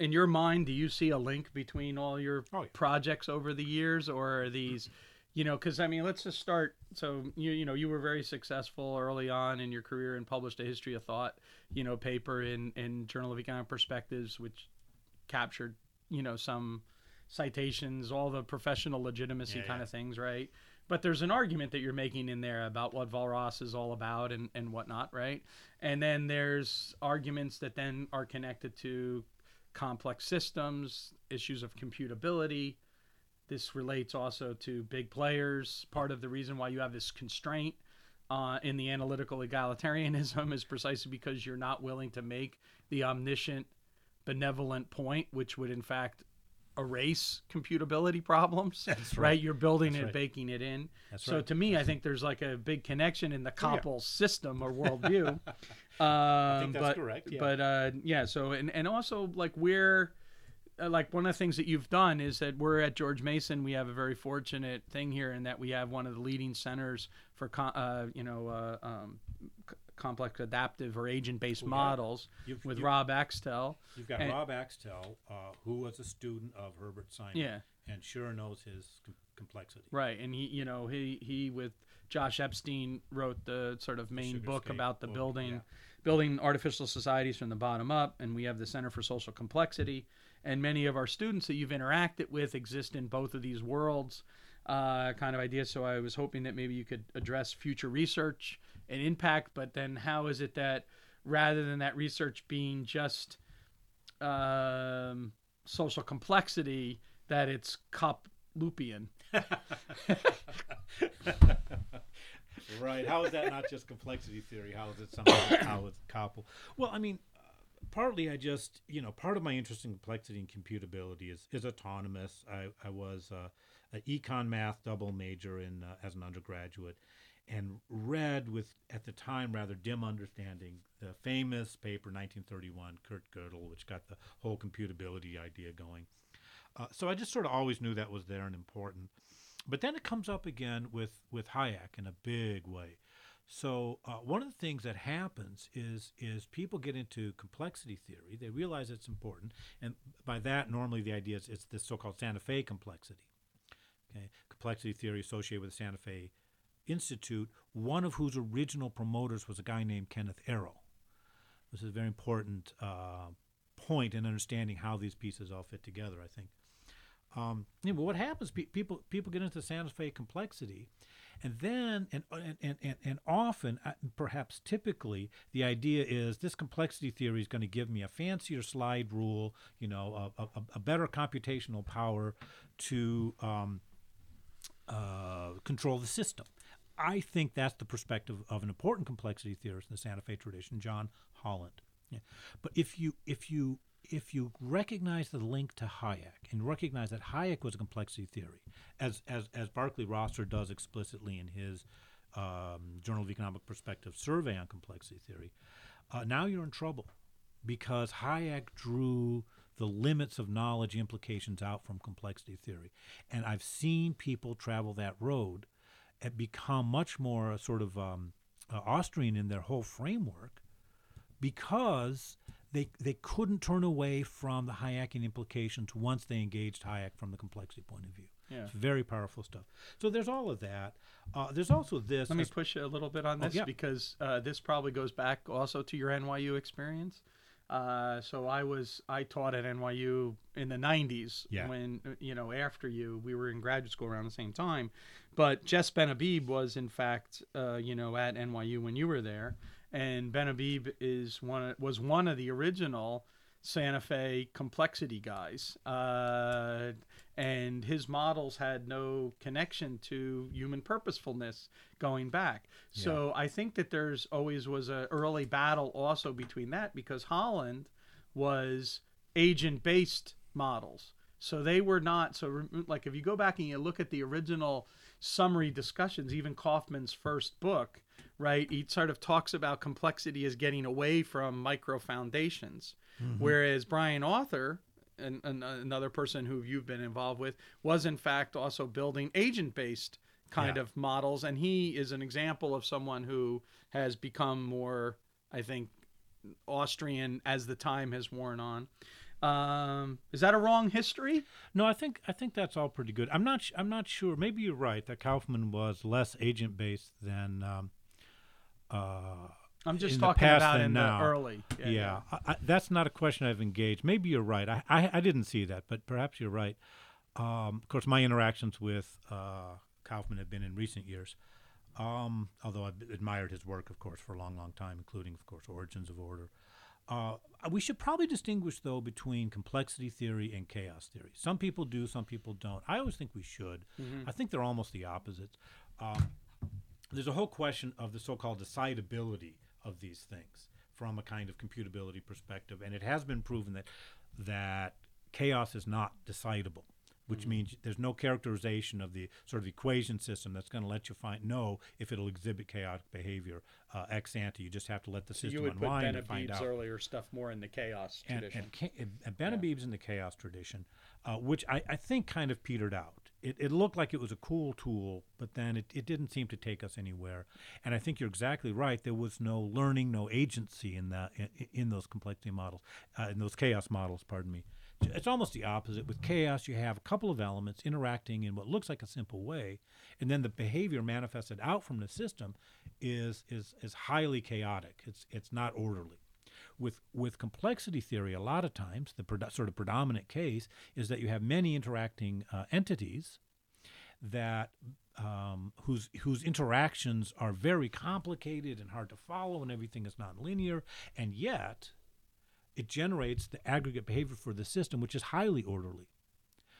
in your mind, do you see a link between all your Oh, yeah. projects over the years, or are these, you know, because I mean, let's just start. So you you know you were very successful early on in your career and published a history of thought, you know, paper in in Journal of Economic Perspectives, which captured you know some citations, all the professional legitimacy Yeah, kind yeah. of things, right? But there's an argument that you're making in there about what Walras is all about and, and whatnot, right? And then there's arguments that then are connected to complex systems, issues of computability. This relates also to big players. Part of the reason why you have this constraint uh, in the analytical egalitarianism (laughs) is precisely because you're not willing to make the omniscient, benevolent point, which would in fact erase computability problems. (laughs) That's right. right. You're building That's it, right. baking it in. That's so right. to me, I think there's like a big connection in the Oh, yeah. (laughs) System or worldview. um, I think that's but, correct, yeah. But uh, yeah. So and and also like we're uh, like one of the things that you've done is that we're at George Mason. We have a very fortunate thing here in that we have one of the leading centers for uh, you know uh, um, complex adaptive or agent-based We have- models You've, with you- Rob Axtell. You've got and- Rob Axtell, uh, who was a student of Herbert Simon. Yeah. And sure knows his com- complexity. Right, and he, you know, he he with Josh Epstein wrote the sort of main Sugar book State about the book, building yeah. building artificial societies from the bottom up, and we have the Center for Social Complexity, and many of our students that you've interacted with exist in both of these worlds, uh, kind of ideas. So I was hoping that maybe you could address future research and impact, but then how is it that rather than that research being just um, social complexity, that it's cop (laughs) right. How is that not just complexity theory? How is it somehow how is Koppl? Well, I mean, uh, partly I just you know part of my interest in complexity and computability is is autonomous. I I was uh, an econ math double major in uh, as an undergraduate. And read with at the time rather dim understanding the famous paper 1931 Kurt Gödel, which got the whole computability idea going. Uh, so I just sort of always knew that was there and important. But then it comes up again with, with Hayek in a big way. So uh, one of the things that happens is is people get into complexity theory. They realize it's important, and by that normally the idea is it's this so-called Santa Fe complexity. Okay, complexity theory associated with Santa Fe Institute, one of whose original promoters was a guy named Kenneth Arrow. This is a very important uh, point in understanding how these pieces all fit together. I think. Um, yeah, but what happens? Pe- people people get into Santa Fe complexity, and then and and and, and, often, uh, perhaps typically, the idea is this complexity theory is going to give me a fancier slide rule, you know, a, a, a better computational power to um, uh, control the system. I think that's the perspective of an important complexity theorist in the Santa Fe tradition, John Holland. Yeah. But if you if you if you recognize the link to Hayek and recognize that Hayek was a complexity theory, as as as Barkley Rosser does explicitly in his um, Journal of Economic Perspective survey on complexity theory, uh, now you're in trouble because Hayek drew the limits of knowledge implications out from complexity theory, and I've seen people travel that road and become much more sort of um, uh, Austrian in their whole framework because they they couldn't turn away from the Hayekian implications once they engaged Hayek from the complexity point of view. Yeah. It's very powerful stuff. So there's all of that. Uh, there's also this. Let me push a little bit on Oh, this yeah. because uh, this probably goes back also to your NYU experience. Uh, so I was I taught at NYU in the '90s Yeah. when you know after you we were in graduate school around the same time, but Jess Benhabib was in fact uh, you know at NYU when you were there, and Benhabib is one of- was one of the original Santa Fe complexity guys, uh, and his models had no connection to human purposefulness going back. So I think that there's always was a early battle also between that because Holland was agent based models. So they were not so like if you go back and you look at the original summary discussions, even Kauffman's first book, right? He sort of talks about complexity as getting away from micro foundations, mm-hmm. whereas Brian Arthur, and, and another person who you've been involved with, was in fact also building agent based kind Yeah. of models, and he is an example of someone who has become more, I think, Austrian as the time has worn on. Um, is that a wrong history? No, I think I think that's all pretty good. I'm not sh- I'm not sure. Maybe you're right that Kauffman was less agent based than. Um, uh, I'm just talking past about and in now. the early. yeah, I, I, that's not a question I've engaged. Maybe you're right. I, I I didn't see that, but perhaps you're right. Um, of course, my interactions with uh, Kauffman have been in recent years. Um, although I've admired his work, of course, for a long, long time, including, of course, Origins of Order. Uh, we should probably distinguish, though, between complexity theory and chaos theory. Some people do, some people don't. I always think we should. I think they're almost the opposites. Um, there's a whole question of the so-called decidability of these things from a kind of computability perspective, and it has been proven that that chaos is not decidable, which means there's no characterization of the sort of equation system that's going to let you find know if it'll exhibit chaotic behavior uh, ex ante. You just have to let the system you would put unwind and find Benavides out earlier stuff more in the chaos and, tradition. and, and, and Benhabib's in the chaos tradition, uh, which I, I think kind of petered out. It, it looked like it was a cool tool, but then it, it didn't seem to take us anywhere. And I think you're exactly right. There was no learning, no agency in that in, in those complexity models, uh, in those chaos models. Pardon me. It's almost the opposite. With chaos, you have a couple of elements interacting in what looks like a simple way, and then the behavior manifested out from the system is is is highly chaotic. It's it's not orderly with with complexity theory, a lot of times the sort of predominant case is that you have many interacting uh, entities that um, whose whose interactions are very complicated and hard to follow, and everything is nonlinear, and yet it generates the aggregate behavior for the system, which is highly orderly.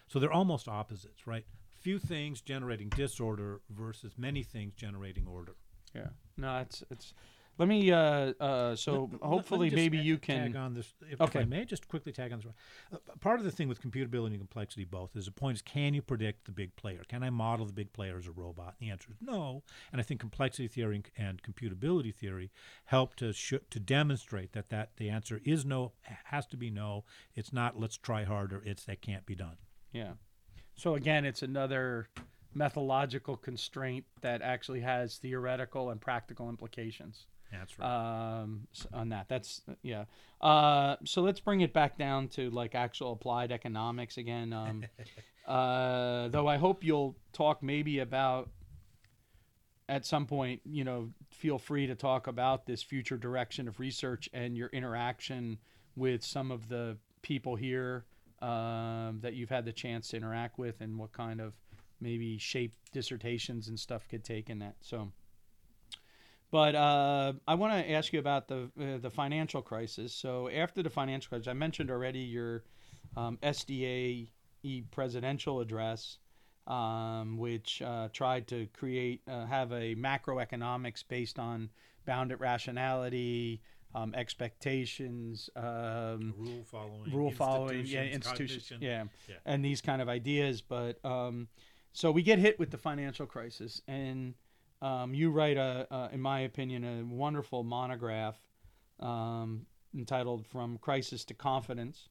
So they're almost opposites, right? Few things generating disorder versus many things generating order. yeah. No, it's it's. Let me. Uh, uh, so Let- let- let hopefully, maybe you tag can. on this. If, Okay. if I may, just quickly tag on this. Uh, part of the thing with computability and complexity, both, is the point is, can you predict the big player? Can I model the big player as a robot? And the answer is no. And I think complexity theory and, and computability theory help to sh- to demonstrate that that the answer is no, has to be no. It's not. Let's try harder. It's that can't be done. Yeah. So again, it's another methodological constraint that actually has theoretical and practical implications. That's right. um, s- on that. That's yeah. Uh, so let's bring it back down to like actual applied economics again. Um, (laughs) uh, though I hope you'll talk maybe about at some point. You know, feel free to talk about this future direction of research and your interaction with some of the people here um, that you've had the chance to interact with, and what kind of maybe shape dissertations and stuff could take in that. So. But uh, I want to ask you about the uh, the financial crisis. So after the financial crisis, I mentioned already your um, SDA E presidential address, um, which uh, tried to create uh, have a macroeconomics based on bounded rationality, um, expectations, um, rule following. rule following, yeah, institutions, institutions, yeah, Yeah. and these kind of ideas. But um, so we get hit with the financial crisis, and um, you write a, a, in my opinion, a wonderful monograph um, entitled "From Crisis to Confidence."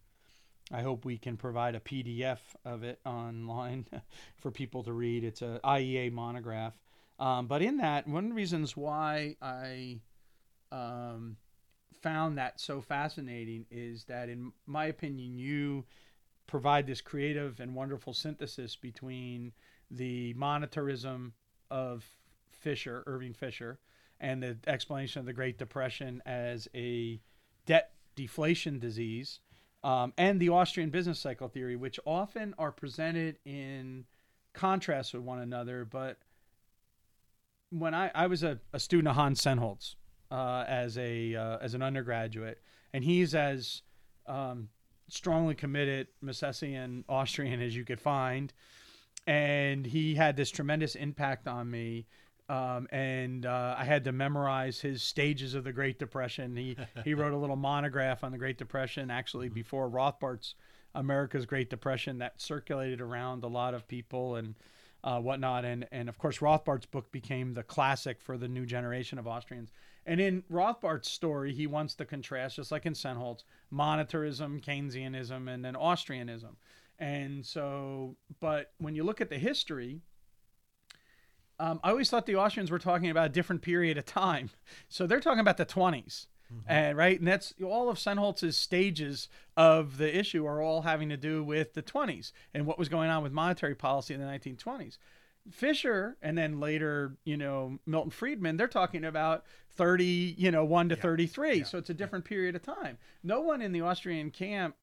I hope we can provide a PDF of it online (laughs) for people to read. It's a IEA monograph, um, but in that, one of the reasons why I um, found that so fascinating is that, in my opinion, you provide this creative and wonderful synthesis between the monetarism of Fisher, Irving Fisher, and the explanation of the Great Depression as a debt deflation disease, um, and the Austrian business cycle theory, which often are presented in contrast with one another. But when I, I was a, a student of Hans Sennholz uh, as a uh, as an undergraduate, and he's as um, strongly committed Misesian Austrian as you could find, and he had this tremendous impact on me. Um, and uh, I had to memorize his stages of the Great Depression. He (laughs) he wrote a little monograph on the Great Depression, actually before Rothbard's America's Great Depression, that circulated around a lot of people and uh, whatnot. And and of course, Rothbard's book became the classic for the new generation of Austrians. And in Rothbard's story, he wants to contrast, just like in Sennholz, monetarism, Keynesianism, and then Austrianism. And so, but when you look at the history, um, I always thought the Austrians were talking about a different period of time. (laughs) So they're talking about the 20s. And right, and that's all of Sennholz's stages of the issue are all having to do with the 20s and what was going on with monetary policy in the 1920s. Fisher and then later, you know, Milton Friedman, they're talking about 30, you know, 1 to 33. So it's a different period of time. No one in the Austrian camp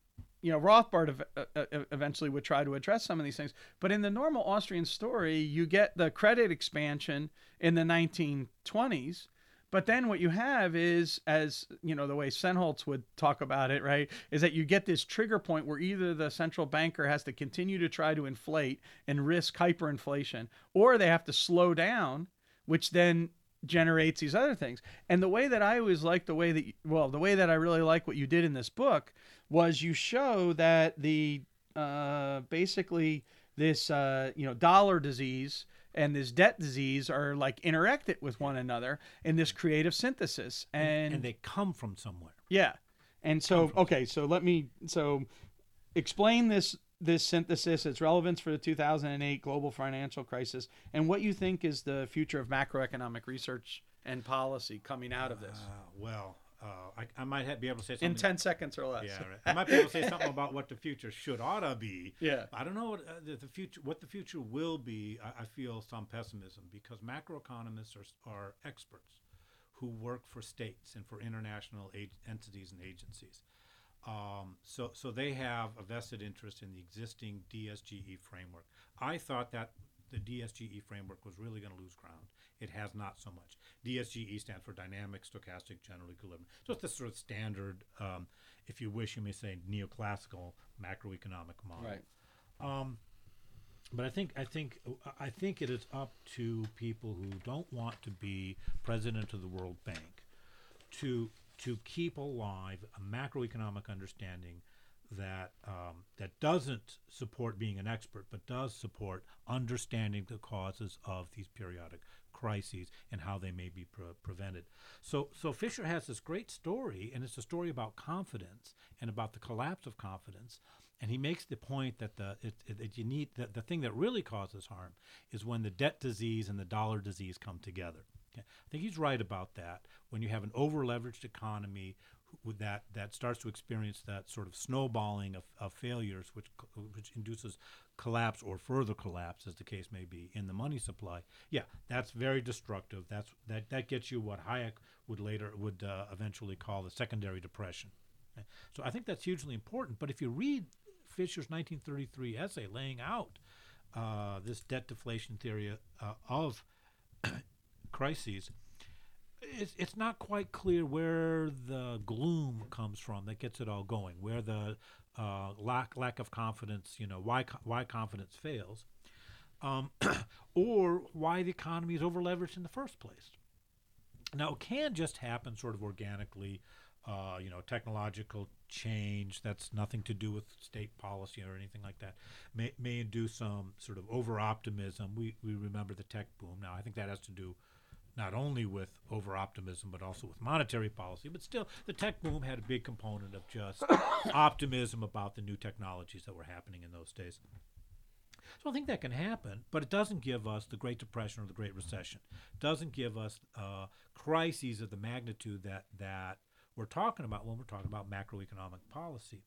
you know, Rothbard uh, uh, eventually would try to address some of these things. But in the normal Austrian story, you get the credit expansion in the 1920s. But then what you have is, as you know, the way Sennholz would talk about it, right, is that you get this trigger point where either the central banker has to continue to try to inflate and risk hyperinflation, or they have to slow down, which then generates these other things. And the way that I always like the way that, you, well, the way that I really like what you did in this book was you show that the uh, basically this uh, you know dollar disease and this debt disease are like interacted with one another in this creative synthesis. And and they come from somewhere. yeah. And so okay so let me so explain this this synthesis its relevance for the 2008 global financial crisis and what you think is the future of macroeconomic research and policy coming out of this. Uh, well, uh, I, I might ha- be able to say something. in 10 seconds or less Yeah, right. I might be able to say something about what the future should oughta be. Yeah. I don't know what uh, the, the future what the future will be. I, I feel some pessimism because macroeconomists are are experts who work for states and for international ag- entities and agencies. Um, so so they have a vested interest in the existing DSGE framework. I thought that the DSGE framework was really going to lose ground. It has not so much. DSGE stands for Dynamic Stochastic General Equilibrium. So it's the sort of standard, um, if you wish, you may say neoclassical macroeconomic model. Right. Um, but I think I think I think it is up to people who don't want to be president of the World Bank to to keep alive a macroeconomic understanding that um, that doesn't support being an expert, but does support understanding the causes of these periodic crises and how they may be pre- prevented. So, so Fisher has this great story, and it's a story about confidence and about the collapse of confidence. And he makes the point that the it, it, that you need that the thing that really causes harm is when the debt disease and the dollar disease come together. Okay? I think he's right about that. When you have an over-leveraged economy that that starts to experience that sort of snowballing of, of failures, which which induces collapse or further collapse, as the case may be, in the money supply. Yeah, that's very destructive. That's that that gets you what Hayek would later would uh, eventually call the secondary depression. So I think that's hugely important. But if you read Fisher's 1933 essay laying out uh, this debt deflation theory uh, of (coughs) crises, it's, it's not quite clear where the gloom comes from that gets it all going, where the uh, lack lack of confidence, you know, why why confidence fails, um, (clears throat) or why the economy is over leveraged in the first place. Now, it can just happen sort of organically, uh, you know, technological change that's nothing to do with state policy or anything like that may, may induce some sort of over optimism. We, we remember the tech boom. Now, I think that has to do not only with over optimism, but also with monetary policy. But still, the tech boom had a big component of just (coughs) optimism about the new technologies that were happening in those days. So I think that can happen, but it doesn't give us the Great Depression or the Great Recession. It doesn't give us uh, crises of the magnitude that that we're talking about when we're talking about macroeconomic policy.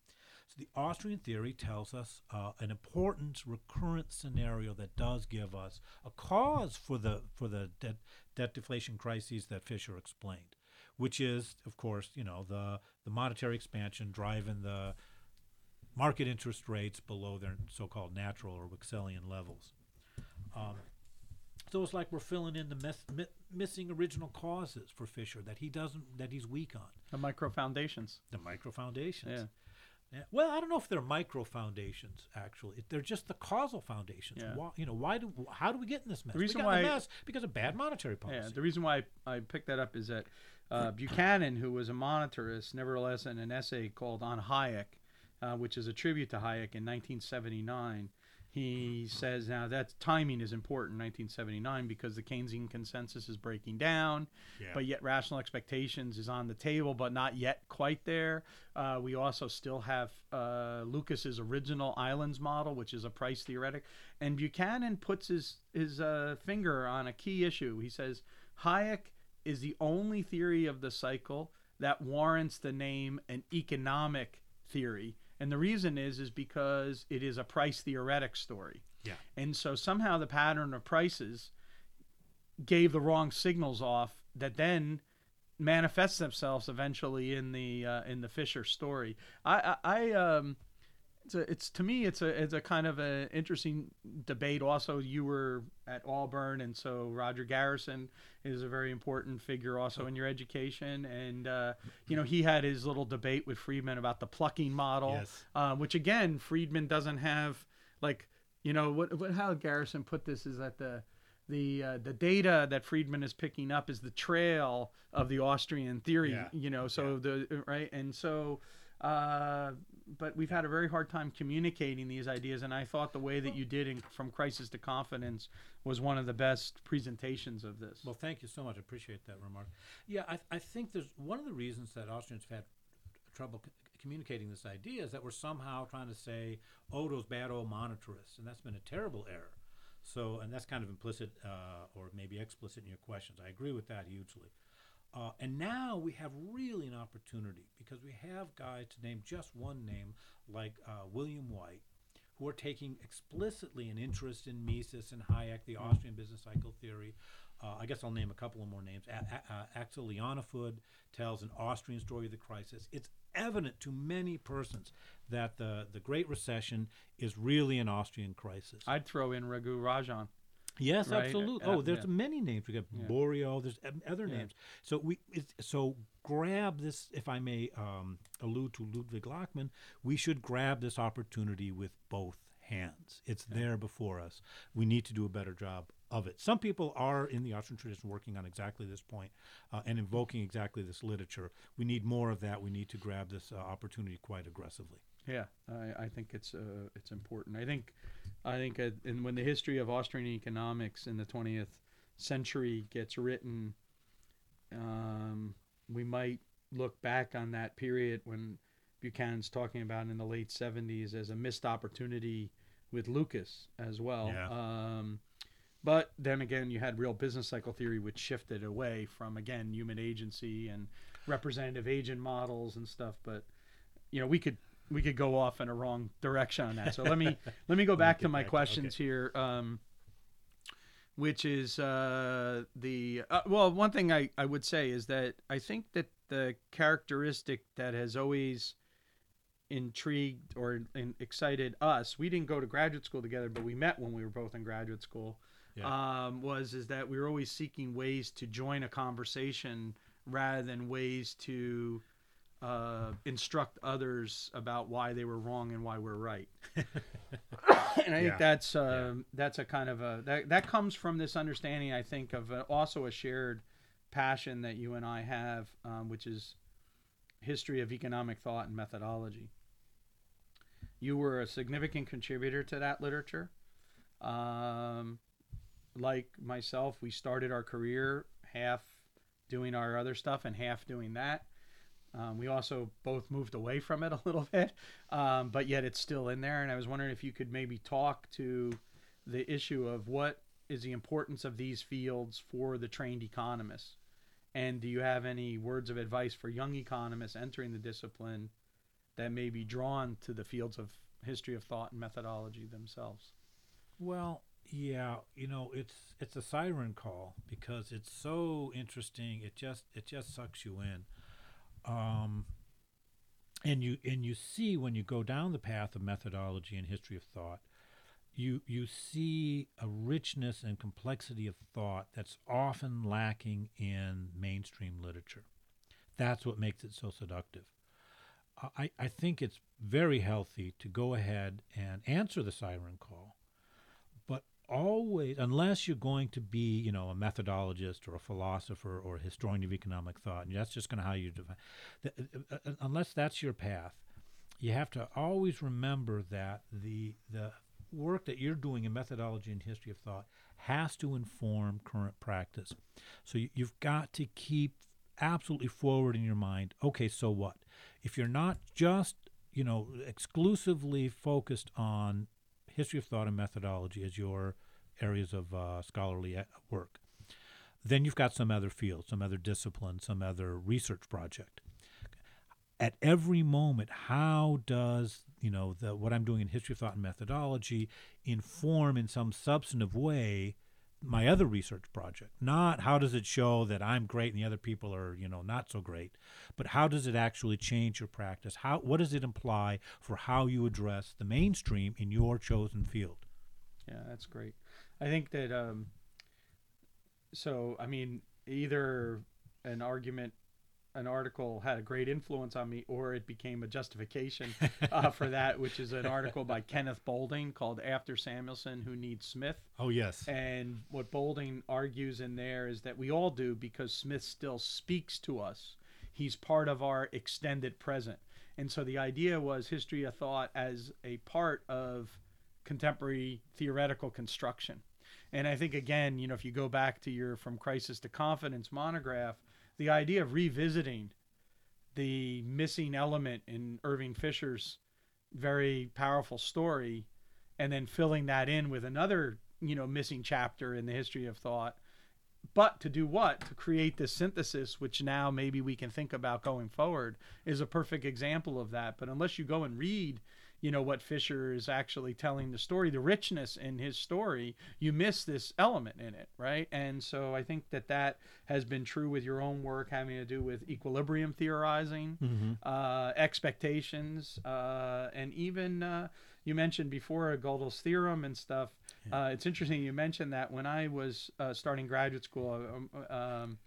So the Austrian theory tells us uh, an important recurrent scenario that does give us a cause for the for the debt, debt deflation crises that Fisher explained, which is, of course, you know the the monetary expansion driving the market interest rates below their so-called natural or Wicksellian levels. Um, so it's like we're filling in the mes- mi- missing original causes for Fisher that he doesn't that he's weak on the micro foundations the micro foundations. Yeah. Yeah. Well, I don't know if they're micro foundations. Actually, they're just the causal foundations. Yeah. Why, you know, why do how do we get in this mess? The reason we got in why- the mess because of bad monetary policy. Yeah, the reason why I, I picked that up is that uh, (clears throat) Buchanan, who was a monetarist, nevertheless, in an essay called On Hayek, uh, which is a tribute to Hayek in 1979, he says now that timing is important 1979 because the Keynesian consensus is breaking down, Yeah. but yet rational expectations is on the table, but not yet quite there. Uh, we also still have uh, Lucas's original islands model, which is a price theoretic, and Buchanan puts his his uh, finger on a key issue. He says Hayek is the only theory of the cycle that warrants the name an economic theory. And the reason is is because it is a price theoretic story. Yeah. And so somehow the pattern of prices gave the wrong signals off that then manifest themselves eventually in the uh, in the Fisher story. I I, I um it's a, it's to me it's a it's a kind of an interesting debate. Also, you were at Auburn, and so Roger Garrison is a very important figure also in your education. And uh, you know he had his little debate with Friedman about the plucking model, Yes. uh, which again Friedman doesn't have like you know what, what how Garrison put this is that the the uh, the data that Friedman is picking up is the trail of the Austrian theory, Yeah. you know. So the right and so, uh, but we've had a very hard time communicating these ideas, and I thought the way that you did in From Crisis to Confidence was one of the best presentations of this. Well, thank you so much. I appreciate that remark. Yeah, I, I think there's one of the reasons that Austrians have had trouble c- communicating this idea is that we're somehow trying to say, oh, those bad old monetarists, and that's been a terrible error. So, and that's kind of implicit uh, or maybe explicit in your questions. I agree with that hugely. Uh, and now we have really an opportunity because we have guys to name just one name, like uh, William White, who are taking explicitly an interest in Mises and Hayek, the Austrian business cycle theory. Uh, I guess I'll name a couple of more names. A- A- uh, Axel Leijonhufvud tells an Austrian story of the crisis. It's evident to many persons that the, the Great Recession is really an Austrian crisis. I'd throw in Raghu Rajan. Yes, right? absolutely. Uh, oh, there's yeah. many names. We got Yeah. Borio. There's other names. So we so grab this. If I may um, allude to Ludwig Lachmann, we should grab this opportunity with both hands. It's there before us. We need to do a better job of it. Some people are in the Austrian tradition working on exactly this point, uh, and invoking exactly this literature. We need more of that. We need to grab this uh, opportunity quite aggressively. Yeah, I, I think it's uh, it's important. I think I think uh, and when the history of Austrian economics in the 20th century gets written, um, we might look back on that period when Buchanan's talking about in the late 70s as a missed opportunity with Lucas as well. Yeah. Um, but then again, you had real business cycle theory, which shifted away from again human agency and representative agent models and stuff. But you know, we could we could go off in a wrong direction on that. So let me (laughs) let me go back to my back to- questions here, um, which is uh, the uh, well. One thing I I would say is that I think that the characteristic that has always intrigued or in, excited us we didn't go to graduate school together but we met when we were both in graduate school Yeah. um, was is that we were always seeking ways to join a conversation rather than ways to uh, instruct others about why they were wrong and why we're right. (laughs) and I Yeah. think that's um, that's a kind of a that, that comes from this understanding I think of uh also a shared passion that you and I have, um, which is history of economic thought and methodology. You were a significant contributor to that literature. Um, like myself, we started our career half doing our other stuff and half doing that. Um, we also both moved away from it (laughs) a little bit, um, but yet it's still in there. And I was wondering if you could maybe talk to the issue of what is the importance of these fields for the trained economists. And do you have any words of advice for young economists entering the discipline that may be drawn to the fields of history of thought and methodology themselves? Well, yeah, you know, it's it's a siren call because it's so interesting. It just it just sucks you in. Um and you and you see when you go down the path of methodology and history of thought, you you see a richness and complexity of thought that's often lacking in mainstream literature. That's what makes it so seductive. I, I think it's very healthy to go ahead and answer the siren call always unless you're going to be you know a methodologist or a philosopher or a historian of economic thought and that's just kind of how you define th- uh, uh, unless that's your path you have to always remember that the the work that you're doing in methodology and history of thought has to inform current practice. So you, you've got to keep absolutely forward in your mind. Okay, so what? If you're not just you know exclusively focused on history of thought and methodology as your areas of uh, scholarly work, then you've got some other field, some other discipline, some other research project. At every moment, how does you know the, what I'm doing in history of thought and methodology inform in some substantive way my other research project? Not how does it show that I'm great and the other people are you know not so great, but how does it actually change your practice? How what does it imply for how you address the mainstream in your chosen field? Yeah, that's great. I think that um, so I mean either an argument an article had a great influence on me or it became a justification (laughs) uh, for that which is an article by kenneth boulding called after samuelson who needs smith. Oh yes. And what boulding argues in there is that we all do because smith still speaks to us. He's part of our extended present. And so the idea was history of thought as a part of contemporary theoretical construction. And I think again, you know, if you go back to your From Crisis to Confidence monograph, the idea of revisiting the missing element in Irving Fisher's very powerful story and then filling that in with another, you know, missing chapter in the history of thought. But to do what? To create this synthesis, which now maybe we can think about going forward, is a perfect example of that. But unless you go and read you know what Fisher is actually telling the story, the richness in his story, you miss this element in it, right? And so I think that that has been true with your own work, having to do with equilibrium theorizing, mm-hmm. uh, expectations, uh, and even uh, you mentioned before Gödel's theorem and stuff. Yeah. Uh, it's interesting you mentioned that when I was uh, starting graduate school. Um, um,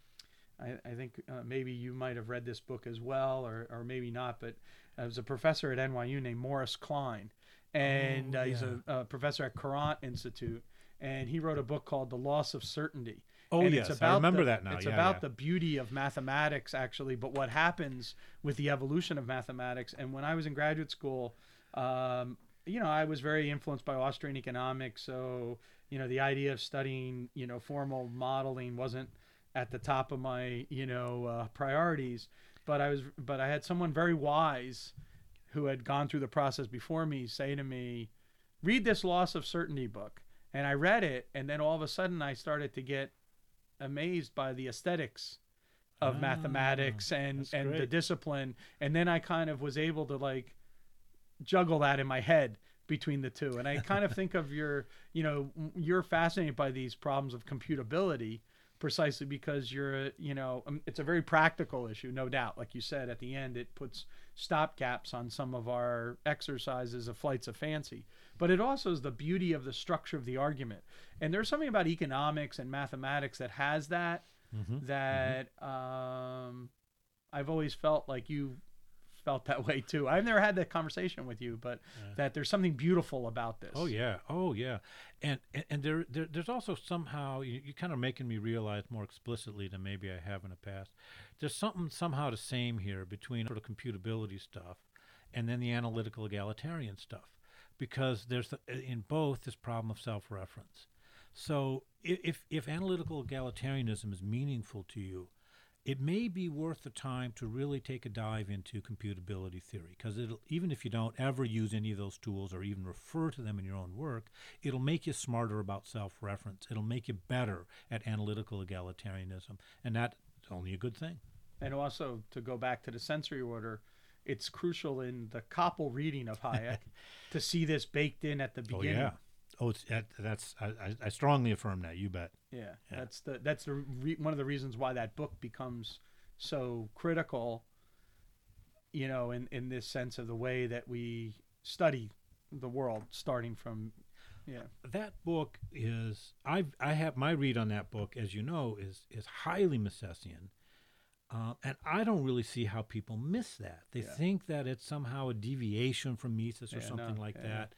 I, I, think uh, maybe you might have read this book as well, or, or maybe not, but there was a professor at NYU named Morris Kline. and oh, uh, he's a, a, professor at Courant Institute, and he wrote a book called The Loss of Certainty. Oh and yes, it's about I remember the, that now. It's yeah, about yeah. the beauty of mathematics, actually, but what happens with the evolution of mathematics. And when I was in graduate school, um, you know, I was very influenced by Austrian economics, so you know, the idea of studying, you know, formal modeling wasn't at the top of my, you know, uh, priorities but I was but I had someone very wise who had gone through the process before me say to me, "Read this loss of certainty book." And I read it, and then all of a sudden I started to get amazed by the aesthetics of ah, mathematics and and the discipline, and then I kind of was able to like juggle that in my head between the two. And I kind of (laughs) think of your, you know, you're fascinated by these problems of computability precisely because you're you know um, it's a very practical issue no doubt like you said at the end it puts stop gaps on some of our exercises of flights of fancy but it also is the beauty of the structure of the argument and there's something about economics and mathematics that has that mm-hmm. that mm-hmm. Um, i've always felt like you felt that way too. I've never had that conversation with you, but yeah. that there's something beautiful about this. Oh yeah, oh yeah, and and, and there, there, there's also somehow you, you kind of making me realize more explicitly than maybe I have in the past. There's something somehow the same here between sort of computability stuff and then the analytical egalitarian stuff, because there's the, in both this problem of self-reference. So if if analytical egalitarianism is meaningful to you it may be worth the time to really take a dive into computability theory because it'll even if you don't ever use any of those tools or even refer to them in your own work it'll make you smarter about self-reference. It'll make you better at analytical egalitarianism and that's only a good thing. And also to go back to the sensory order it's crucial in the Koppl reading of Hayek (laughs) to see this baked in at the beginning. Oh yeah, Oh, it's that, that's I, I strongly affirm that. You bet. Yeah, yeah. that's the that's the re- one of the reasons why that book becomes so critical. You know, in in this sense of the way that we study the world, starting from yeah. That book is I I have my read on that book, as you know, is is highly Misesian. Uh, and I don't really see how people miss that. They yeah. think that it's somehow a deviation from Mises or yeah, something no, like yeah. that.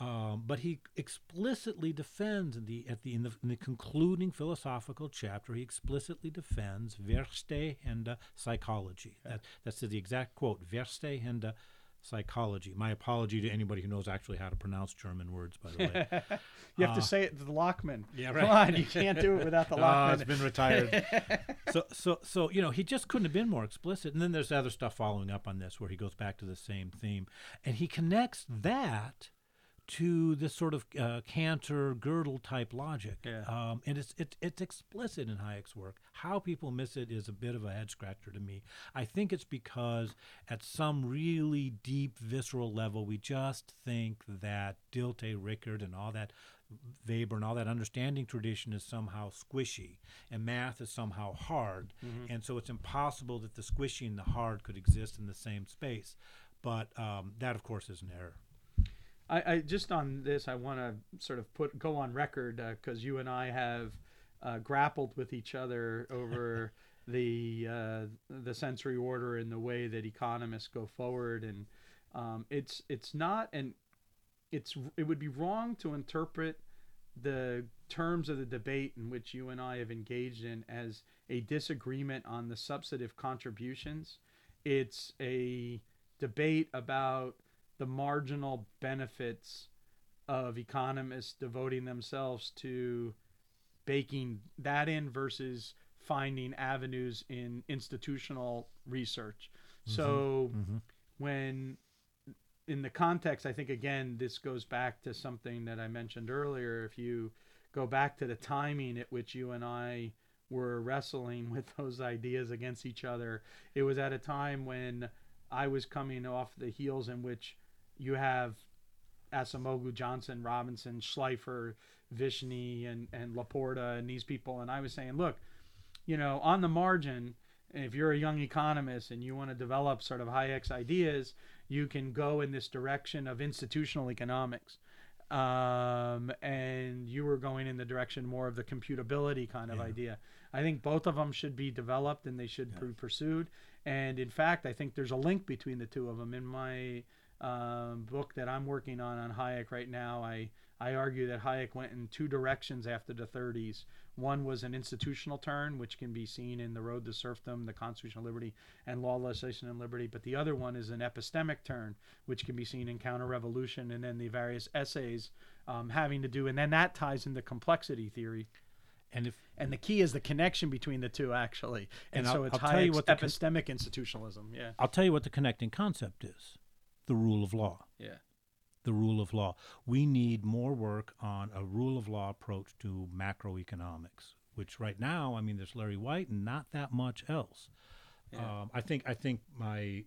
Um, but he explicitly defends in the at the in, the in the concluding philosophical chapter. He explicitly defends Verstehende psychology. That, that's the exact quote: Verstehende psychology. My apology to anybody who knows actually how to pronounce German words, by the way. (laughs) you have Uh, to say it to the Lachmann. yeah, Come on, you can't do it without the (laughs) Oh, Lachmann. it's been retired. (laughs) so, so, so you know, he just couldn't have been more explicit. And then there's other stuff following up on this, where he goes back to the same theme, and he connects that to this sort of uh, Cantor Gödel type logic. Yeah. Um, and it's it, it's explicit in Hayek's work. How people miss it is a bit of a head scratcher to me. I think it's because at some really deep visceral level, we just think that Dilthey, Rickert, and all that Weber and all that understanding tradition is somehow squishy, and math is somehow hard, and so it's impossible that the squishy and the hard could exist in the same space. But um, that, of course, is an error. I, I just on this, I want to sort of put go on record because you and I have uh, grappled with each other over (laughs) the uh, the sensory order and the way that economists go forward, and um, it's it's not and it's it would be wrong to interpret the terms of the debate in which you and I have engaged in as a disagreement on the substantive contributions. It's a debate about the marginal benefits of economists devoting themselves to baking that in versus finding avenues in institutional research. So Mhm. when in the context, I think again, this goes back to something that I mentioned earlier. If you go back to the timing at which you and I were wrestling (laughs) with those ideas against each other, it was at a time when I was coming off the heels in which you have Acemoglu, Johnson, Robinson, Shleifer, Vishny, and, and La Porta, and these people. And I was saying, look, you know, on the margin, if you're a young economist and you want to develop sort of Hayek's ideas, you can go in this direction of institutional economics. Um, and you were going in the direction more of the computability kind of Yeah. idea. I think both of them should be developed and they should Yeah. be pursued. And in fact, I think there's a link between the two of them. In my um, book that I'm working on on Hayek right now, I I argue that Hayek went in two directions after the 30s. One was an institutional turn, which can be seen in The Road to Serfdom, The Constitution of Liberty, and Law, Legislation, and Liberty. But the other one is an epistemic turn, which can be seen in Counter Revolution and then the various essays um, having to do. And then that ties into complexity theory. And if And the key is the connection between the two, actually. And, And so I'll- it's I'll tell you what the con- epistemic institutionalism. Yeah. I'll tell you what the connecting concept is: the rule of law. Yeah. the rule of law. We need more work on a rule of law approach to macroeconomics, which right now, I mean, there's Larry White and not that much else. Yeah. Um, I think I think my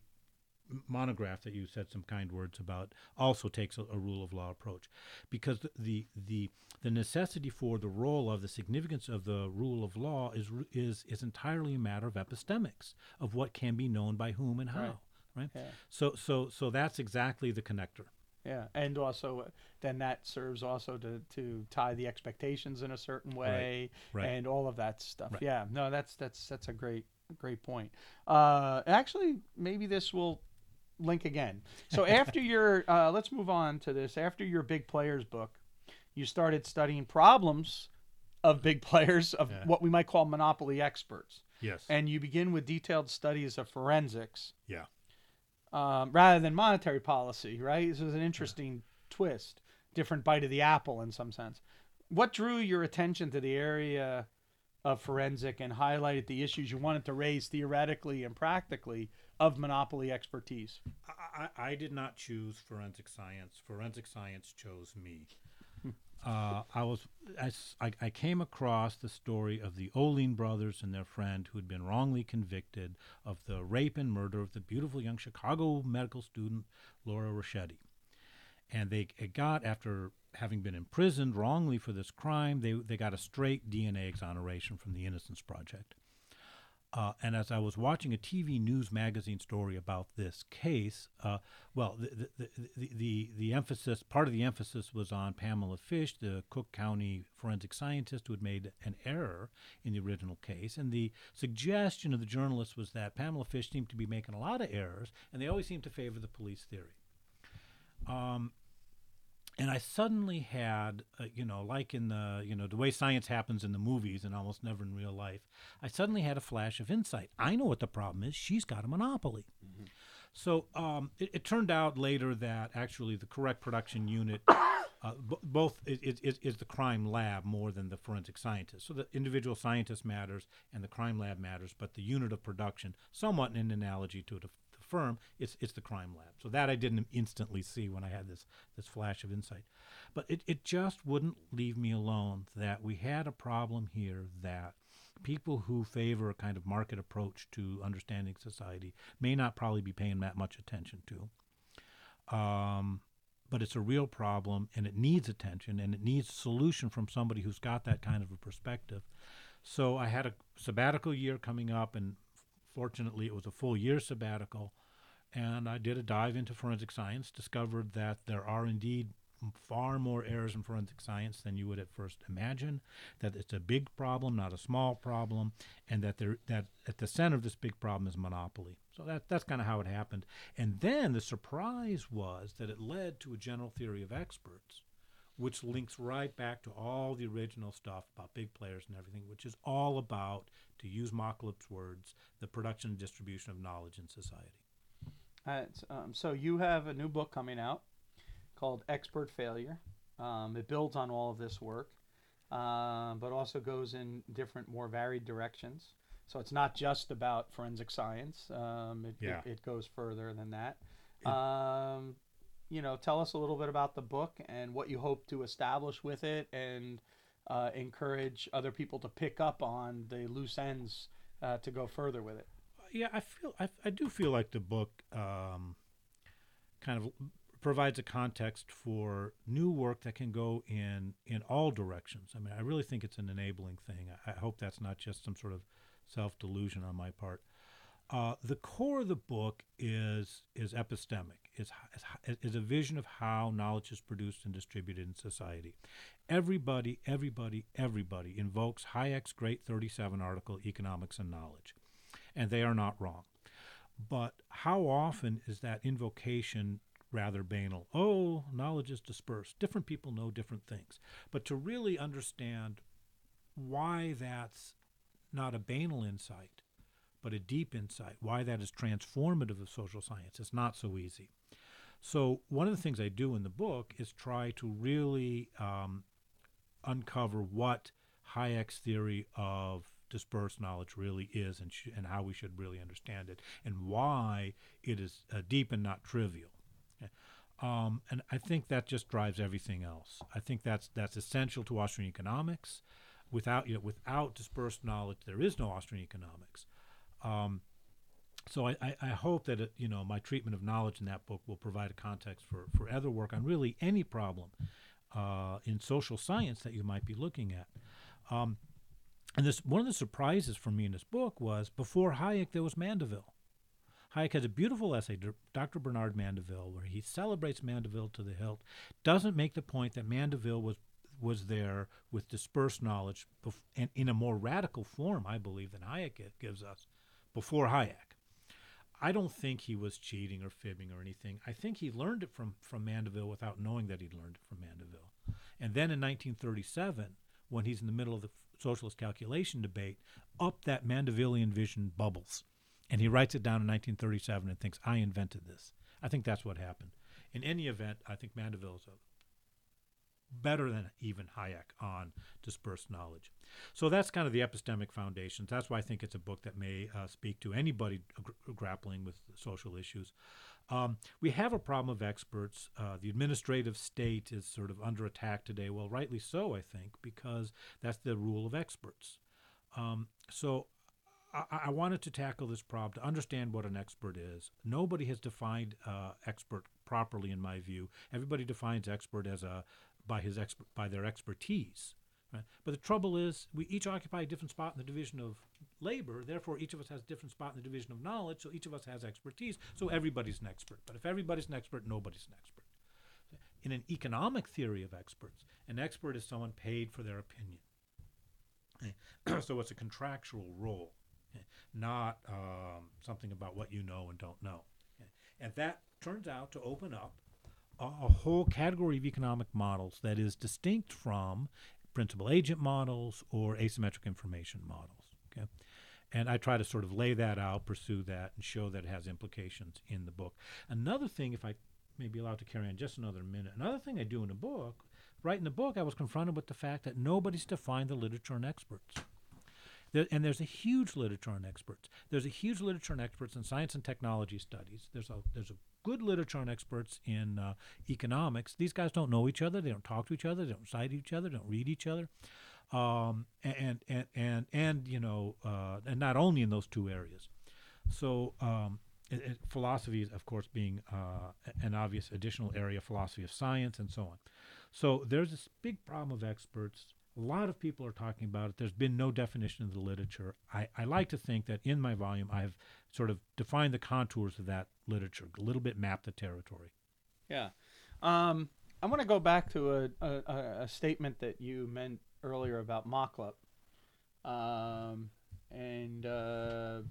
monograph that you said some kind words about also takes a, a rule of law approach, because the, the the the necessity for the role of the significance of the rule of law is is is entirely a matter of epistemics of what can be known by whom and how. Right. Right. Yeah. So so so that's exactly the connector. Yeah, and also uh, then that serves also to, to tie the expectations in a certain way, right. and all of that stuff. Right. Yeah, no, that's that's that's a great great point. Uh, actually, maybe this will link again. So (laughs) after your, uh, let's move on to this. After your big players book, you started studying problems of big players of Yeah. what we might call monopoly experts, Yes. and you begin with detailed studies of forensics yeah. Um, rather than monetary policy, right? This is an interesting twist, different bite of the apple in some sense. What drew your attention to the area of forensic and highlighted the issues you wanted to raise theoretically and practically of monopoly expertise? I, I, I did not choose forensic science. Forensic science chose me. Uh, I was I, I- came across the story of the Olin brothers and their friend who had been wrongly convicted of the rape and murder of the beautiful young Chicago medical student Laura Roscetti. And they got after having been imprisoned wrongly for this crime, they they got a straight DNA exoneration from the Innocence Project. Uh, and as I was watching a TV news magazine story about this case, uh, well, the the, the, the the emphasis, part of the emphasis was on Pamela Fish, the Cook County forensic scientist who had made an error in the original case. And the suggestion of the journalist was that Pamela Fish seemed to be making a lot of errors, and they always seemed to favor the police theory. Um, and I suddenly had, uh, you know, like in the, you know, the way science happens in the movies and almost never in real life, I suddenly had a flash of insight. I know what the problem is. She's got a monopoly. So um, it, it, turned out later that actually the correct production unit, (coughs) uh, b- both is, is, is, the crime lab more than the forensic scientist. So the individual scientist matters and the crime lab matters, but the unit of production, somewhat in analogy to the firm, it's, it's the crime lab. So that I didn't instantly see when I had this, this flash of insight. But it, it just wouldn't leave me alone that we had a problem here that – people who favor a kind of market approach to understanding society may not probably be paying that much attention to. Um, but it's a real problem and it needs attention and it needs a solution from somebody who's got that kind of a perspective. So I had a sabbatical year coming up, and fortunately, it was a full year sabbatical. And I did a dive into forensic science, discovered that there are indeed far more errors in forensic science than you would at first imagine. That it's a big problem, not a small problem, and that there that at the center of this big problem is monopoly. So that that's kind of how it happened. And then the surprise was that it led to a general theory of experts, which links right back to all the original stuff about big players and everything, which is all about, to use Machlup's words, the production and distribution of knowledge in society. Uh, um, so you have a new book coming out called Expert Failure. Um, it builds on all of this work, uh, but also goes in different, more varied directions. So it's not just about forensic science. Um, it, yeah. it, it, goes further than that. Um, you know, tell us a little bit about the book and what you hope to establish with it, and uh, encourage other people to pick up on the loose ends uh, to go further with it. Yeah, I feel I, I do feel like the book um, kind of provides a context for new work that can go in in all directions. I mean, I really think it's an enabling thing. I, I hope that's not just some sort of self delusion on my part. Uh, the core of the book is is epistemic. Is, is is a vision of how knowledge is produced and distributed in society. Everybody, everybody, everybody invokes Hayek's great 37 article, Economics and Knowledge, and they are not wrong. But how often is that invocation rather banal. Oh, knowledge is dispersed. Different people know different things. But to really understand why that's not a banal insight, but a deep insight, why that is transformative of social science, is not so easy. So, one of the things I do in the book is try to really um, uncover what Hayek's theory of dispersed knowledge really is and, sh- and how we should really understand it and why it is uh, deep and not trivial. Um, and I think that just drives everything else. I think that's that's essential to Austrian economics. Without you know, without dispersed knowledge, there is no Austrian economics. Um, so I, I, hope that it, you know my treatment of knowledge in that book will provide a context for, for other work on really any problem uh, in social science that you might be looking at. Um, and this one of the surprises for me in this book was before Hayek there was Mandeville. Hayek has a beautiful essay, Dr. Bernard Mandeville, where he celebrates Mandeville to the hilt, doesn't make the point that Mandeville was was there with dispersed knowledge bef- and in a more radical form, I believe, than Hayek gives us before Hayek. I don't think he was cheating or fibbing or anything. I think he learned it from, from Mandeville without knowing that he'd learned it from Mandeville. And then in 1937, when he's in the middle of the socialist calculation debate, up that Mandevillian vision bubbles. And he writes it down in 1937 and thinks, I invented this. I think that's what happened. In any event, I think Mandeville is better than even Hayek on dispersed knowledge. So that's kind of the epistemic foundations. That's why I think it's a book that may uh, speak to anybody gr- grappling with social issues. Um, we have a problem of experts. Uh, the administrative state is sort of under attack today. Well, rightly so, I think, because that's the rule of experts. Um, so I, I, wanted to tackle this problem to understand what an expert is. Nobody has defined uh, expert properly, in my view. Everybody defines expert as a by his exp- by their expertise. Right? But the trouble is, we each occupy a different spot in the division of labor. Therefore, each of us has a different spot in the division of knowledge. So each of us has expertise. So everybody's an expert. But if everybody's an expert, nobody's an expert. In an economic theory of experts, an expert is someone paid for their opinion. (clears throat) so it's a contractual role not um, something about what you know and don't know. And that turns out to open up a, whole category of economic models that is distinct from principal agent models or asymmetric information models. Okay, And I try to sort of lay that out, pursue that, and show that it has implications in the book. Another thing, if I may be allowed to carry on just another minute, another thing I do in the book, right in the book, I was confronted with the fact that nobody's defined the literature on experts. There, and there's a huge literature on experts. There's a huge literature on experts in science and technology studies. There's a there's a good literature on experts in uh, economics. These guys don't know each other. They don't talk to each other. They don't cite each other. They don't read each other. Um, and, and and and you know, uh, and not only in those two areas. So um, it, it, philosophy, of course, being uh, an obvious additional area, philosophy of science, and so on. So there's this big problem of experts a lot of people are talking about it. There's been no definition of the literature. I, I like to think that in my volume, I've sort of defined the contours of that literature, a little bit mapped the territory. Yeah. Um, I want to go back to a, a, a, statement that you meant earlier about Machlup. Um, and uh,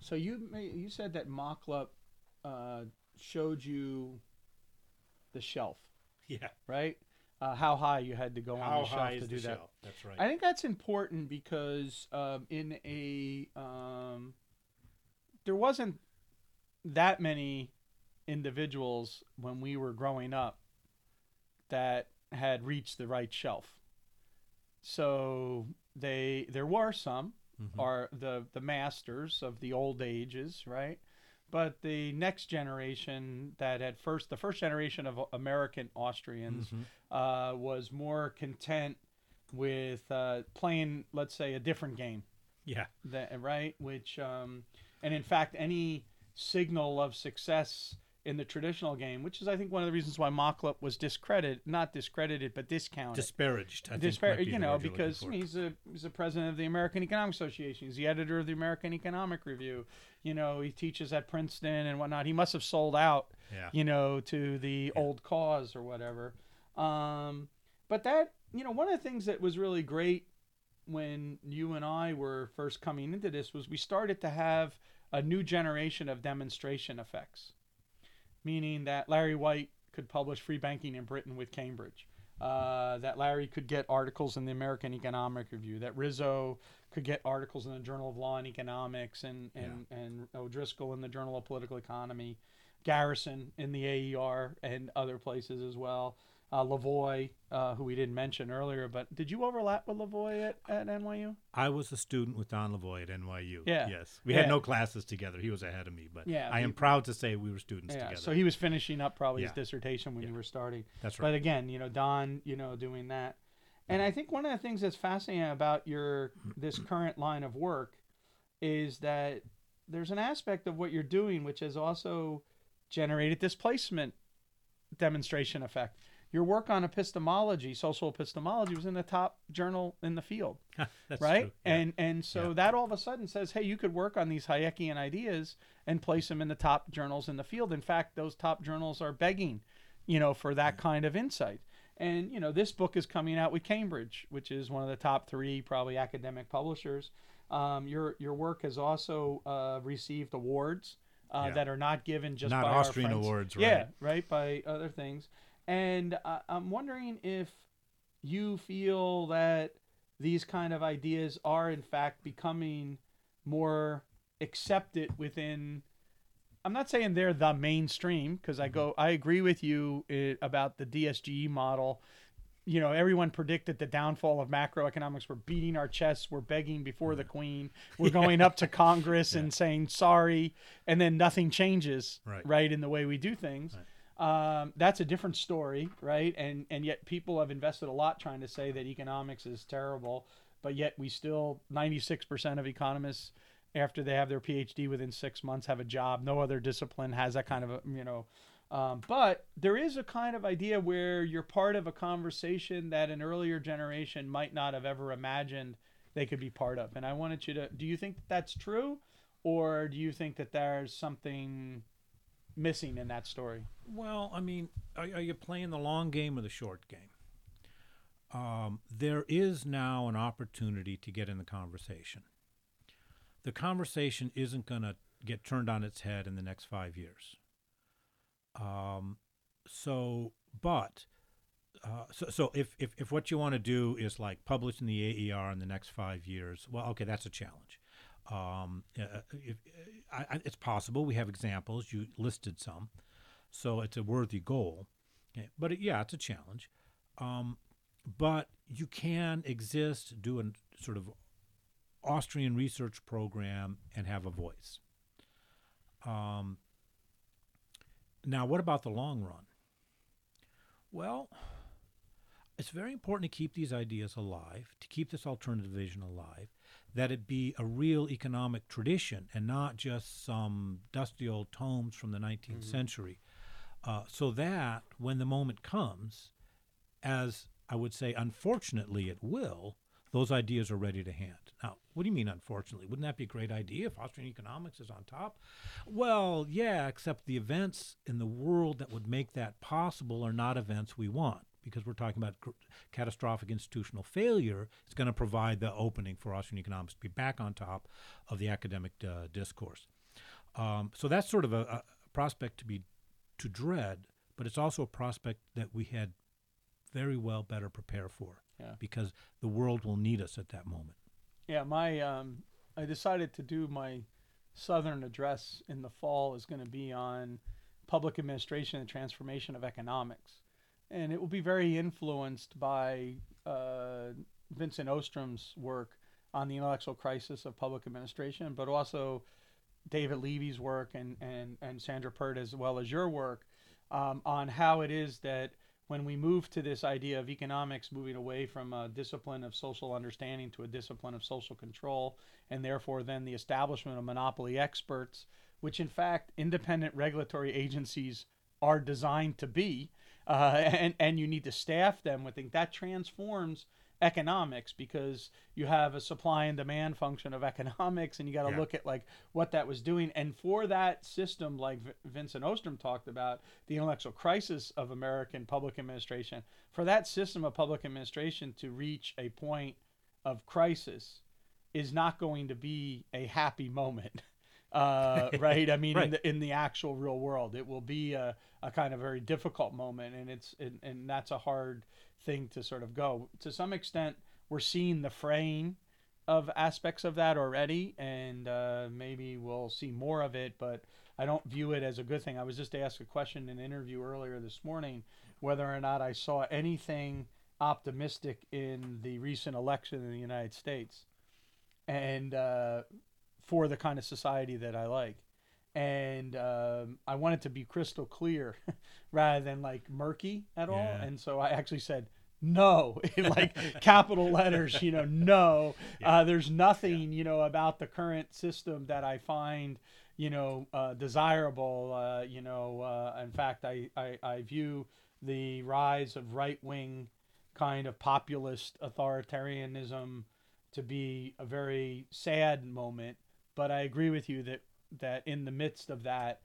so you you said that Machlup uh, showed you the shelf. Yeah. Right? Uh, how high you had to go how on the shelf to do that. Shelf? That's right. I think that's important because um, in a um, there wasn't that many individuals when we were growing up that had reached the right shelf. So they there were some mm-hmm. are the the masters of the old ages, right? But the next generation that had first the first generation of American Austrians mm-hmm. uh, was more content with uh, playing, let's say, a different game. Yeah. That, right. Which, um, and in fact, any signal of success in the traditional game, which is I think one of the reasons why Machlup was discredited, not discredited, but discounted, disparaged. I Dispar- you know, because he's a he's a president of the American Economic Association. He's the editor of the American Economic Review. You know, he teaches at Princeton and whatnot. He must have sold out, yeah. you know, to the yeah. old cause or whatever. Um, but that, you know, one of the things that was really great when you and I were first coming into this was we started to have a new generation of demonstration effects meaning that Larry White could publish Free Banking in Britain with Cambridge. Uh, that Larry could get articles in the American Economic Review, that Rizzo could get articles in the Journal of Law and Economics, and and, yeah. and O'Driscoll in the Journal of Political Economy, Garrison in the AER, and other places as well uh, Lavoie, uh, who we didn't mention earlier. But did you overlap with Lavoie at, at NYU? I was a student with Don Lavoie at NYU. Yeah. Yes. We yeah. had no classes together. He was ahead of me, but yeah, I am proud to say we were students yeah, together. So he was finishing up probably yeah. his dissertation when you were starting. That's right. But again, you know, Don, you know, doing that. And I think one of the things that's fascinating about your this current line of work is that there's an aspect of what you're doing which has also generated displacement demonstration effect your work on epistemology, social epistemology, was in the top journal in the field, (laughs) right? Yeah. And and so yeah. that all of a sudden says, hey, you could work on these Hayekian ideas and place them in the top journals in the field. In fact, those top journals are begging, you know, for that kind of insight. And you know, this book is coming out with Cambridge, which is one of the top three probably academic publishers. Um, your your work has also uh, received awards. Uh, yeah. that are not given just not by Austrian our awards, right? Yeah, right by other things. And uh, I'm wondering if you feel that these kind of ideas are, in fact, becoming more accepted within. I'm not saying they're the mainstream because I go, I agree with you uh, about the DSGE model. You know, everyone predicted the downfall of macroeconomics. We're beating our chests. We're begging before the queen. (laughs) We're going up to Congress yeah. and saying sorry, and then nothing changes, right. right, in the way we do things. Right. Um, that's a different story, right? And and yet people have invested a lot trying to say that economics is terrible, but yet we still 96% of economists after they have their PhD within six months have a job. No other discipline has that kind of a you know. Um, but there is a kind of idea where you're part of a conversation that an earlier generation might not have ever imagined they could be part of. And I wanted you to. Do you think that's true, or do you think that there's something missing in that story? Well, I mean, are, are you playing the long game or the short game? Um, there is now an opportunity to get in the conversation. The conversation isn't going to get turned on its head in the next five years. Um, so, but, uh, so, so if, if, if what you want to do is like publish in the AER in the next five years, well, okay, that's a challenge. Um, uh, if, I, I, it's possible. We have examples. You listed some, so it's a worthy goal. Okay. But it, yeah, it's a challenge. Um, but you can exist, do a sort of Austrian research program, and have a voice. Um, now, what about the long run? Well, it's very important to keep these ideas alive, to keep this alternative vision alive, that it be a real economic tradition and not just some dusty old tomes from the 19th mm-hmm. century. Uh, so that when the moment comes, as I would say, unfortunately it will, those ideas are ready to hand. Now, what do you mean, unfortunately? Wouldn't that be a great idea if Austrian economics is on top? Well, yeah, except the events in the world that would make that possible are not events we want because we're talking about cr- catastrophic institutional failure. It's going to provide the opening for Austrian economics to be back on top of the academic uh, discourse. Um, so that's sort of a, a prospect to be to dread, but it's also a prospect that we had very well better prepare for yeah. because the world will need us at that moment. Yeah, my um, I decided to do my southern address in the fall is going to be on public administration and transformation of economics, and it will be very influenced by uh, Vincent Ostrom's work on the intellectual crisis of public administration, but also David Levy's work and and and Sandra Peart as well as your work um, on how it is that when we move to this idea of economics moving away from a discipline of social understanding to a discipline of social control, and therefore then the establishment of monopoly experts, which in fact independent regulatory agencies are designed to be, uh, (laughs) and, and you need to staff them with things, that transforms economics because you have a supply and demand function of (laughs) economics and you got to yeah. look at like what that was doing. And for that system like v- Vincent Ostrom talked about the intellectual crisis of American public administration for that system of public administration to reach a point of crisis is not going to be a happy moment (laughs) uh, (laughs) right? I mean, right. in the in the actual real world, it will be a, a kind of very difficult moment, and it's and, and that's a hard thing to sort of go. To some extent, we're seeing the fraying of aspects of that already, and uh, maybe we'll see more of it. But I don't view it as a good thing. I was just asked a question in an interview earlier this morning whether or not I saw anything optimistic in the recent election in the United States, and uh, for the kind of society that I like. And um, I want it to be crystal clear (laughs) rather than like murky at all. Yeah. And so I actually said, no, (laughs) like capital letters, you know, no. (laughs) Yeah. Uh, there's nothing, yeah. you know, about the current system that I find, you know, uh, desirable. Uh, you know, uh, in fact, I, I, I view the rise of right wing kind of populist authoritarianism to be a very sad moment but I agree with you that that in the midst of that,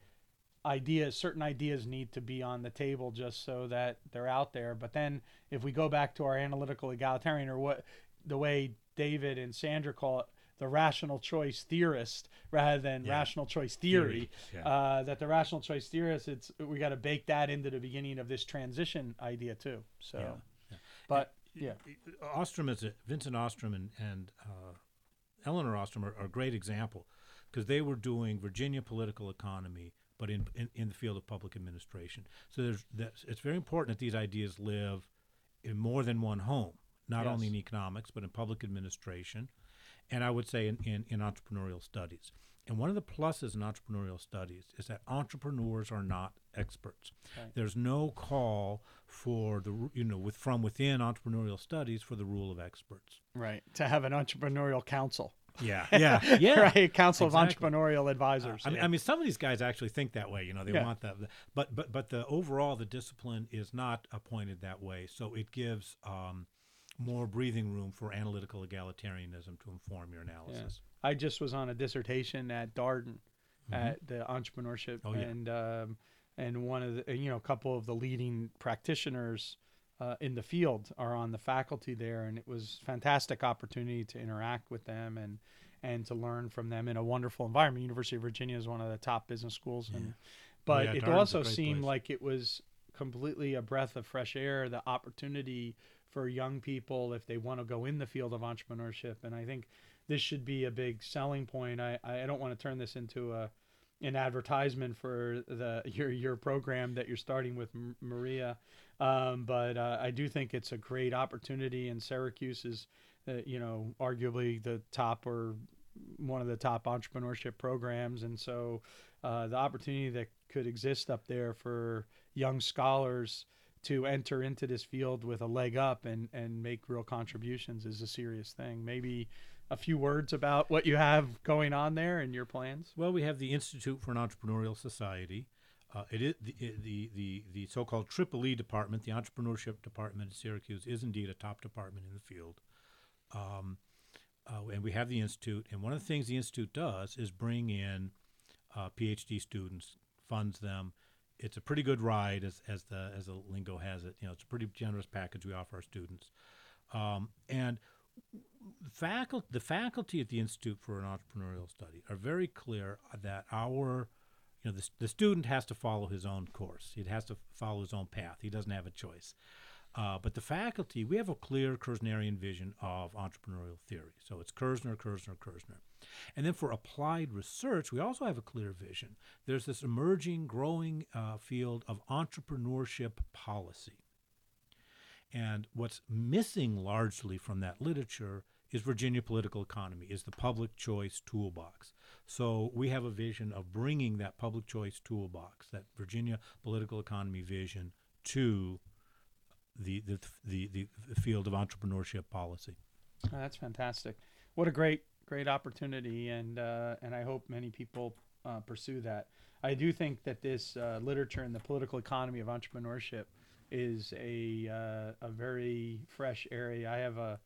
ideas, certain ideas need to be on the table just so that they're out there. But then if we go back to our analytical egalitarian or what the way David and Sandra call it, the rational choice theorist rather than yeah. rational choice theory. theory. Yeah. Uh, that the rational choice theorist, it's we got to bake that into the beginning of this transition idea too. So, yeah. but yeah, Ostrom is a, Vincent Ostrom and and uh, Elinor Ostrom are, are a great example because they were doing Virginia political economy, but in, in, in the field of public administration. So there's that's, it's very important that these ideas live in more than one home, not yes. only in economics, but in public administration, and I would say in, in, in entrepreneurial studies. And one of the pluses in entrepreneurial studies is that entrepreneurs are not experts. Right. There's no call for the you know with from within entrepreneurial studies for the rule of experts. Right. To have an entrepreneurial council. Yeah, (laughs) yeah, yeah. right. Council exactly. of Entrepreneurial Advisors. Uh, I, mean, yeah. I, mean, some of these guys actually think that way. You know, they yeah. want that. But but but the overall the discipline is not appointed that way. So it gives um, more breathing room for analytical egalitarianism to inform your analysis. Yeah. I just was on a dissertation at Darden mm-hmm. at the entrepreneurship oh, and um, and one of the you know a couple of the leading practitioners uh, in the field are on the faculty there, and it was fantastic opportunity to interact with them and and to learn from them in a wonderful environment. University of Virginia is one of the top business schools, and yeah. but yeah, it also seemed place. like it was completely a breath of fresh air. The opportunity for young people if they want to go in the field of entrepreneurship, and I think this should be a big selling point. I, I don't want to turn this into a an advertisement for the (laughs) your your program that you're starting with Maria, um, but uh, I do think it's a great opportunity, and Syracuse is, uh, you know, arguably the top or one of the top entrepreneurship programs, and so uh, the opportunity that could exist up there for young scholars to enter into this field with a leg up and and make real contributions is a serious thing. Maybe a few words about what you have going on there and your plans? Well, we have the Institute for an Entrepreneurial Society. Uh, it is the, the, the, the so-called Triple E department, the entrepreneurship department at Syracuse, is indeed a top department in the field. Um, uh, and we have the institute, and one of the things the institute does is bring in uh, PhD students, funds them. It's a pretty good ride, as, as the as the lingo has it. You know, it's a pretty generous package we offer our students. Um, and faculty, the faculty at the Institute for an Entrepreneurial Study are very clear that our, you know, the, the student has to follow his own course. He has to follow his own path. He doesn't have a choice. Uh, but the faculty, we have a clear Kirznerian vision of entrepreneurial theory. So it's Kirzner, Kirzner, Kirzner. And then for applied research, we also have a clear vision. There's this emerging, growing uh, field of entrepreneurship policy. And what's missing largely from that literature is Virginia political economy, is the public choice toolbox. So we have a vision of bringing that public choice toolbox, that Virginia political economy vision, to the the the, the field of entrepreneurship policy. Oh, that's fantastic. What a great great opportunity, and uh, and I hope many people uh, pursue that. I do think that this uh, literature in the political economy of entrepreneurship is a uh, a very fresh area. I have a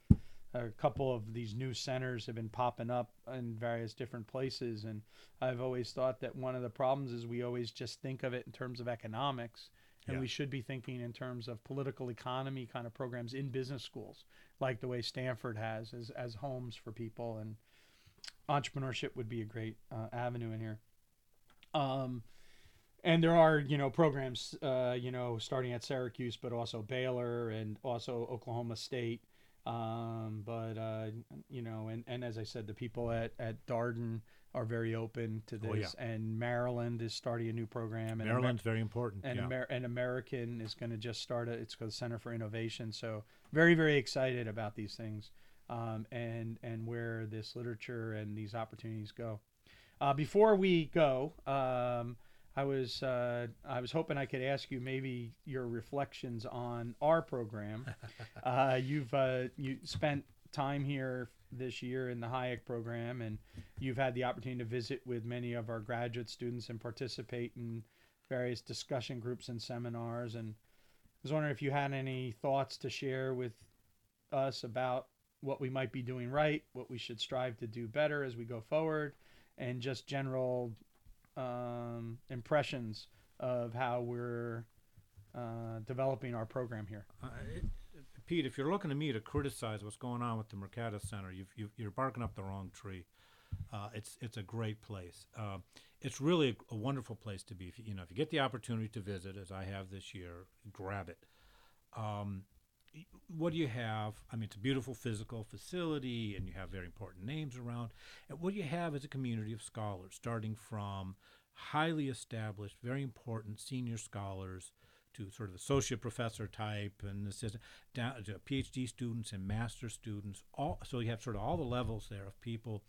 a couple of these new centers have been popping up in various different places and I've always thought that one of the problems is we always just think of it in terms of economics and Yeah. we should be thinking in terms of political economy kind of programs in business schools like the way Stanford has as as homes for people and entrepreneurship would be a great uh, avenue in here. Um, and there are you know programs uh, you know starting at Syracuse, but also Baylor and also Oklahoma State. Um, but uh, you know, and, and as I said, the people at, at Darden are very open to Oh, yeah. this, and Maryland is starting a new program. And Amer- Maryland's very important. and yeah. Amer- an American is going to just start a it's called Center for Innovation. So very very excited about these things, um, and and where this literature and these opportunities go. Uh, before we go, um, I was uh, I was hoping I could ask you maybe your reflections on our program. (laughs) uh, you've uh, you spent time here this year in the Hayek program, and you've had the opportunity to visit with many of our graduate students and participate in various discussion groups and seminars. And I was wondering if you had any thoughts to share with us about what we might be doing right, what we should strive to do better as we go forward, and just general um, impressions of how we're uh, developing our program here. Uh, it- Pete, if you're looking to me to criticize what's going on with the Mercatus Center, you've, you're barking up the wrong tree. Uh, it's it's a great place. Uh, it's really a, a wonderful place to be. If you, you know, if you get the opportunity to visit, as I have this year, grab it. Um, what do you have? I mean, it's a beautiful physical facility, and you have very important names around. And what you have is a community of scholars, starting from highly established, very important senior scholars to sort of associate professor type and assistant down to PhD students and master students. All so you have sort of all the levels there of people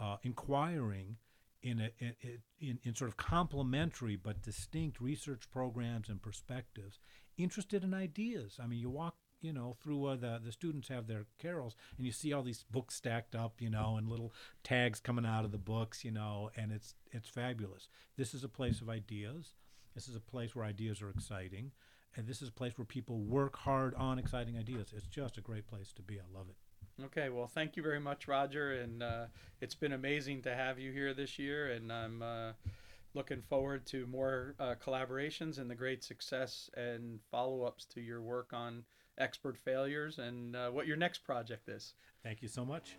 uh, inquiring in, a, in, in in sort of complementary but distinct research programs and perspectives, interested in ideas. I mean, you walk. You know, through uh, the the students have their carrels, and you see all these books stacked up, you know, and little tags coming out of the books, you know, and it's it's fabulous. This is a place of ideas. This is a place where ideas are exciting, and this is a place where people work hard on exciting ideas. It's just a great place to be. I love it. Okay, well, thank you very much, Roger, and uh, it's been amazing to have you here this year, and I'm uh, looking forward to more uh, collaborations and the great success and follow-ups to your work on expert failures and uh, what your next project is. Thank you so much.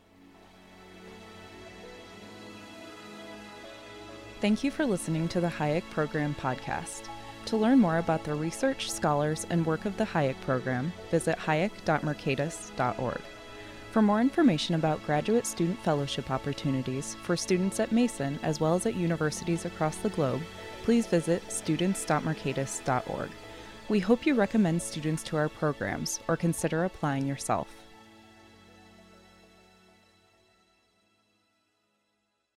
Thank you for listening to the Hayek Program podcast. To learn more about the research, scholars, and work of the Hayek Program, visit hayek.mercatus.org. For more information about graduate student fellowship opportunities for students at Mason as well as at universities across the globe, please visit students.mercatus.org. We hope you recommend students to our programs or consider applying yourself.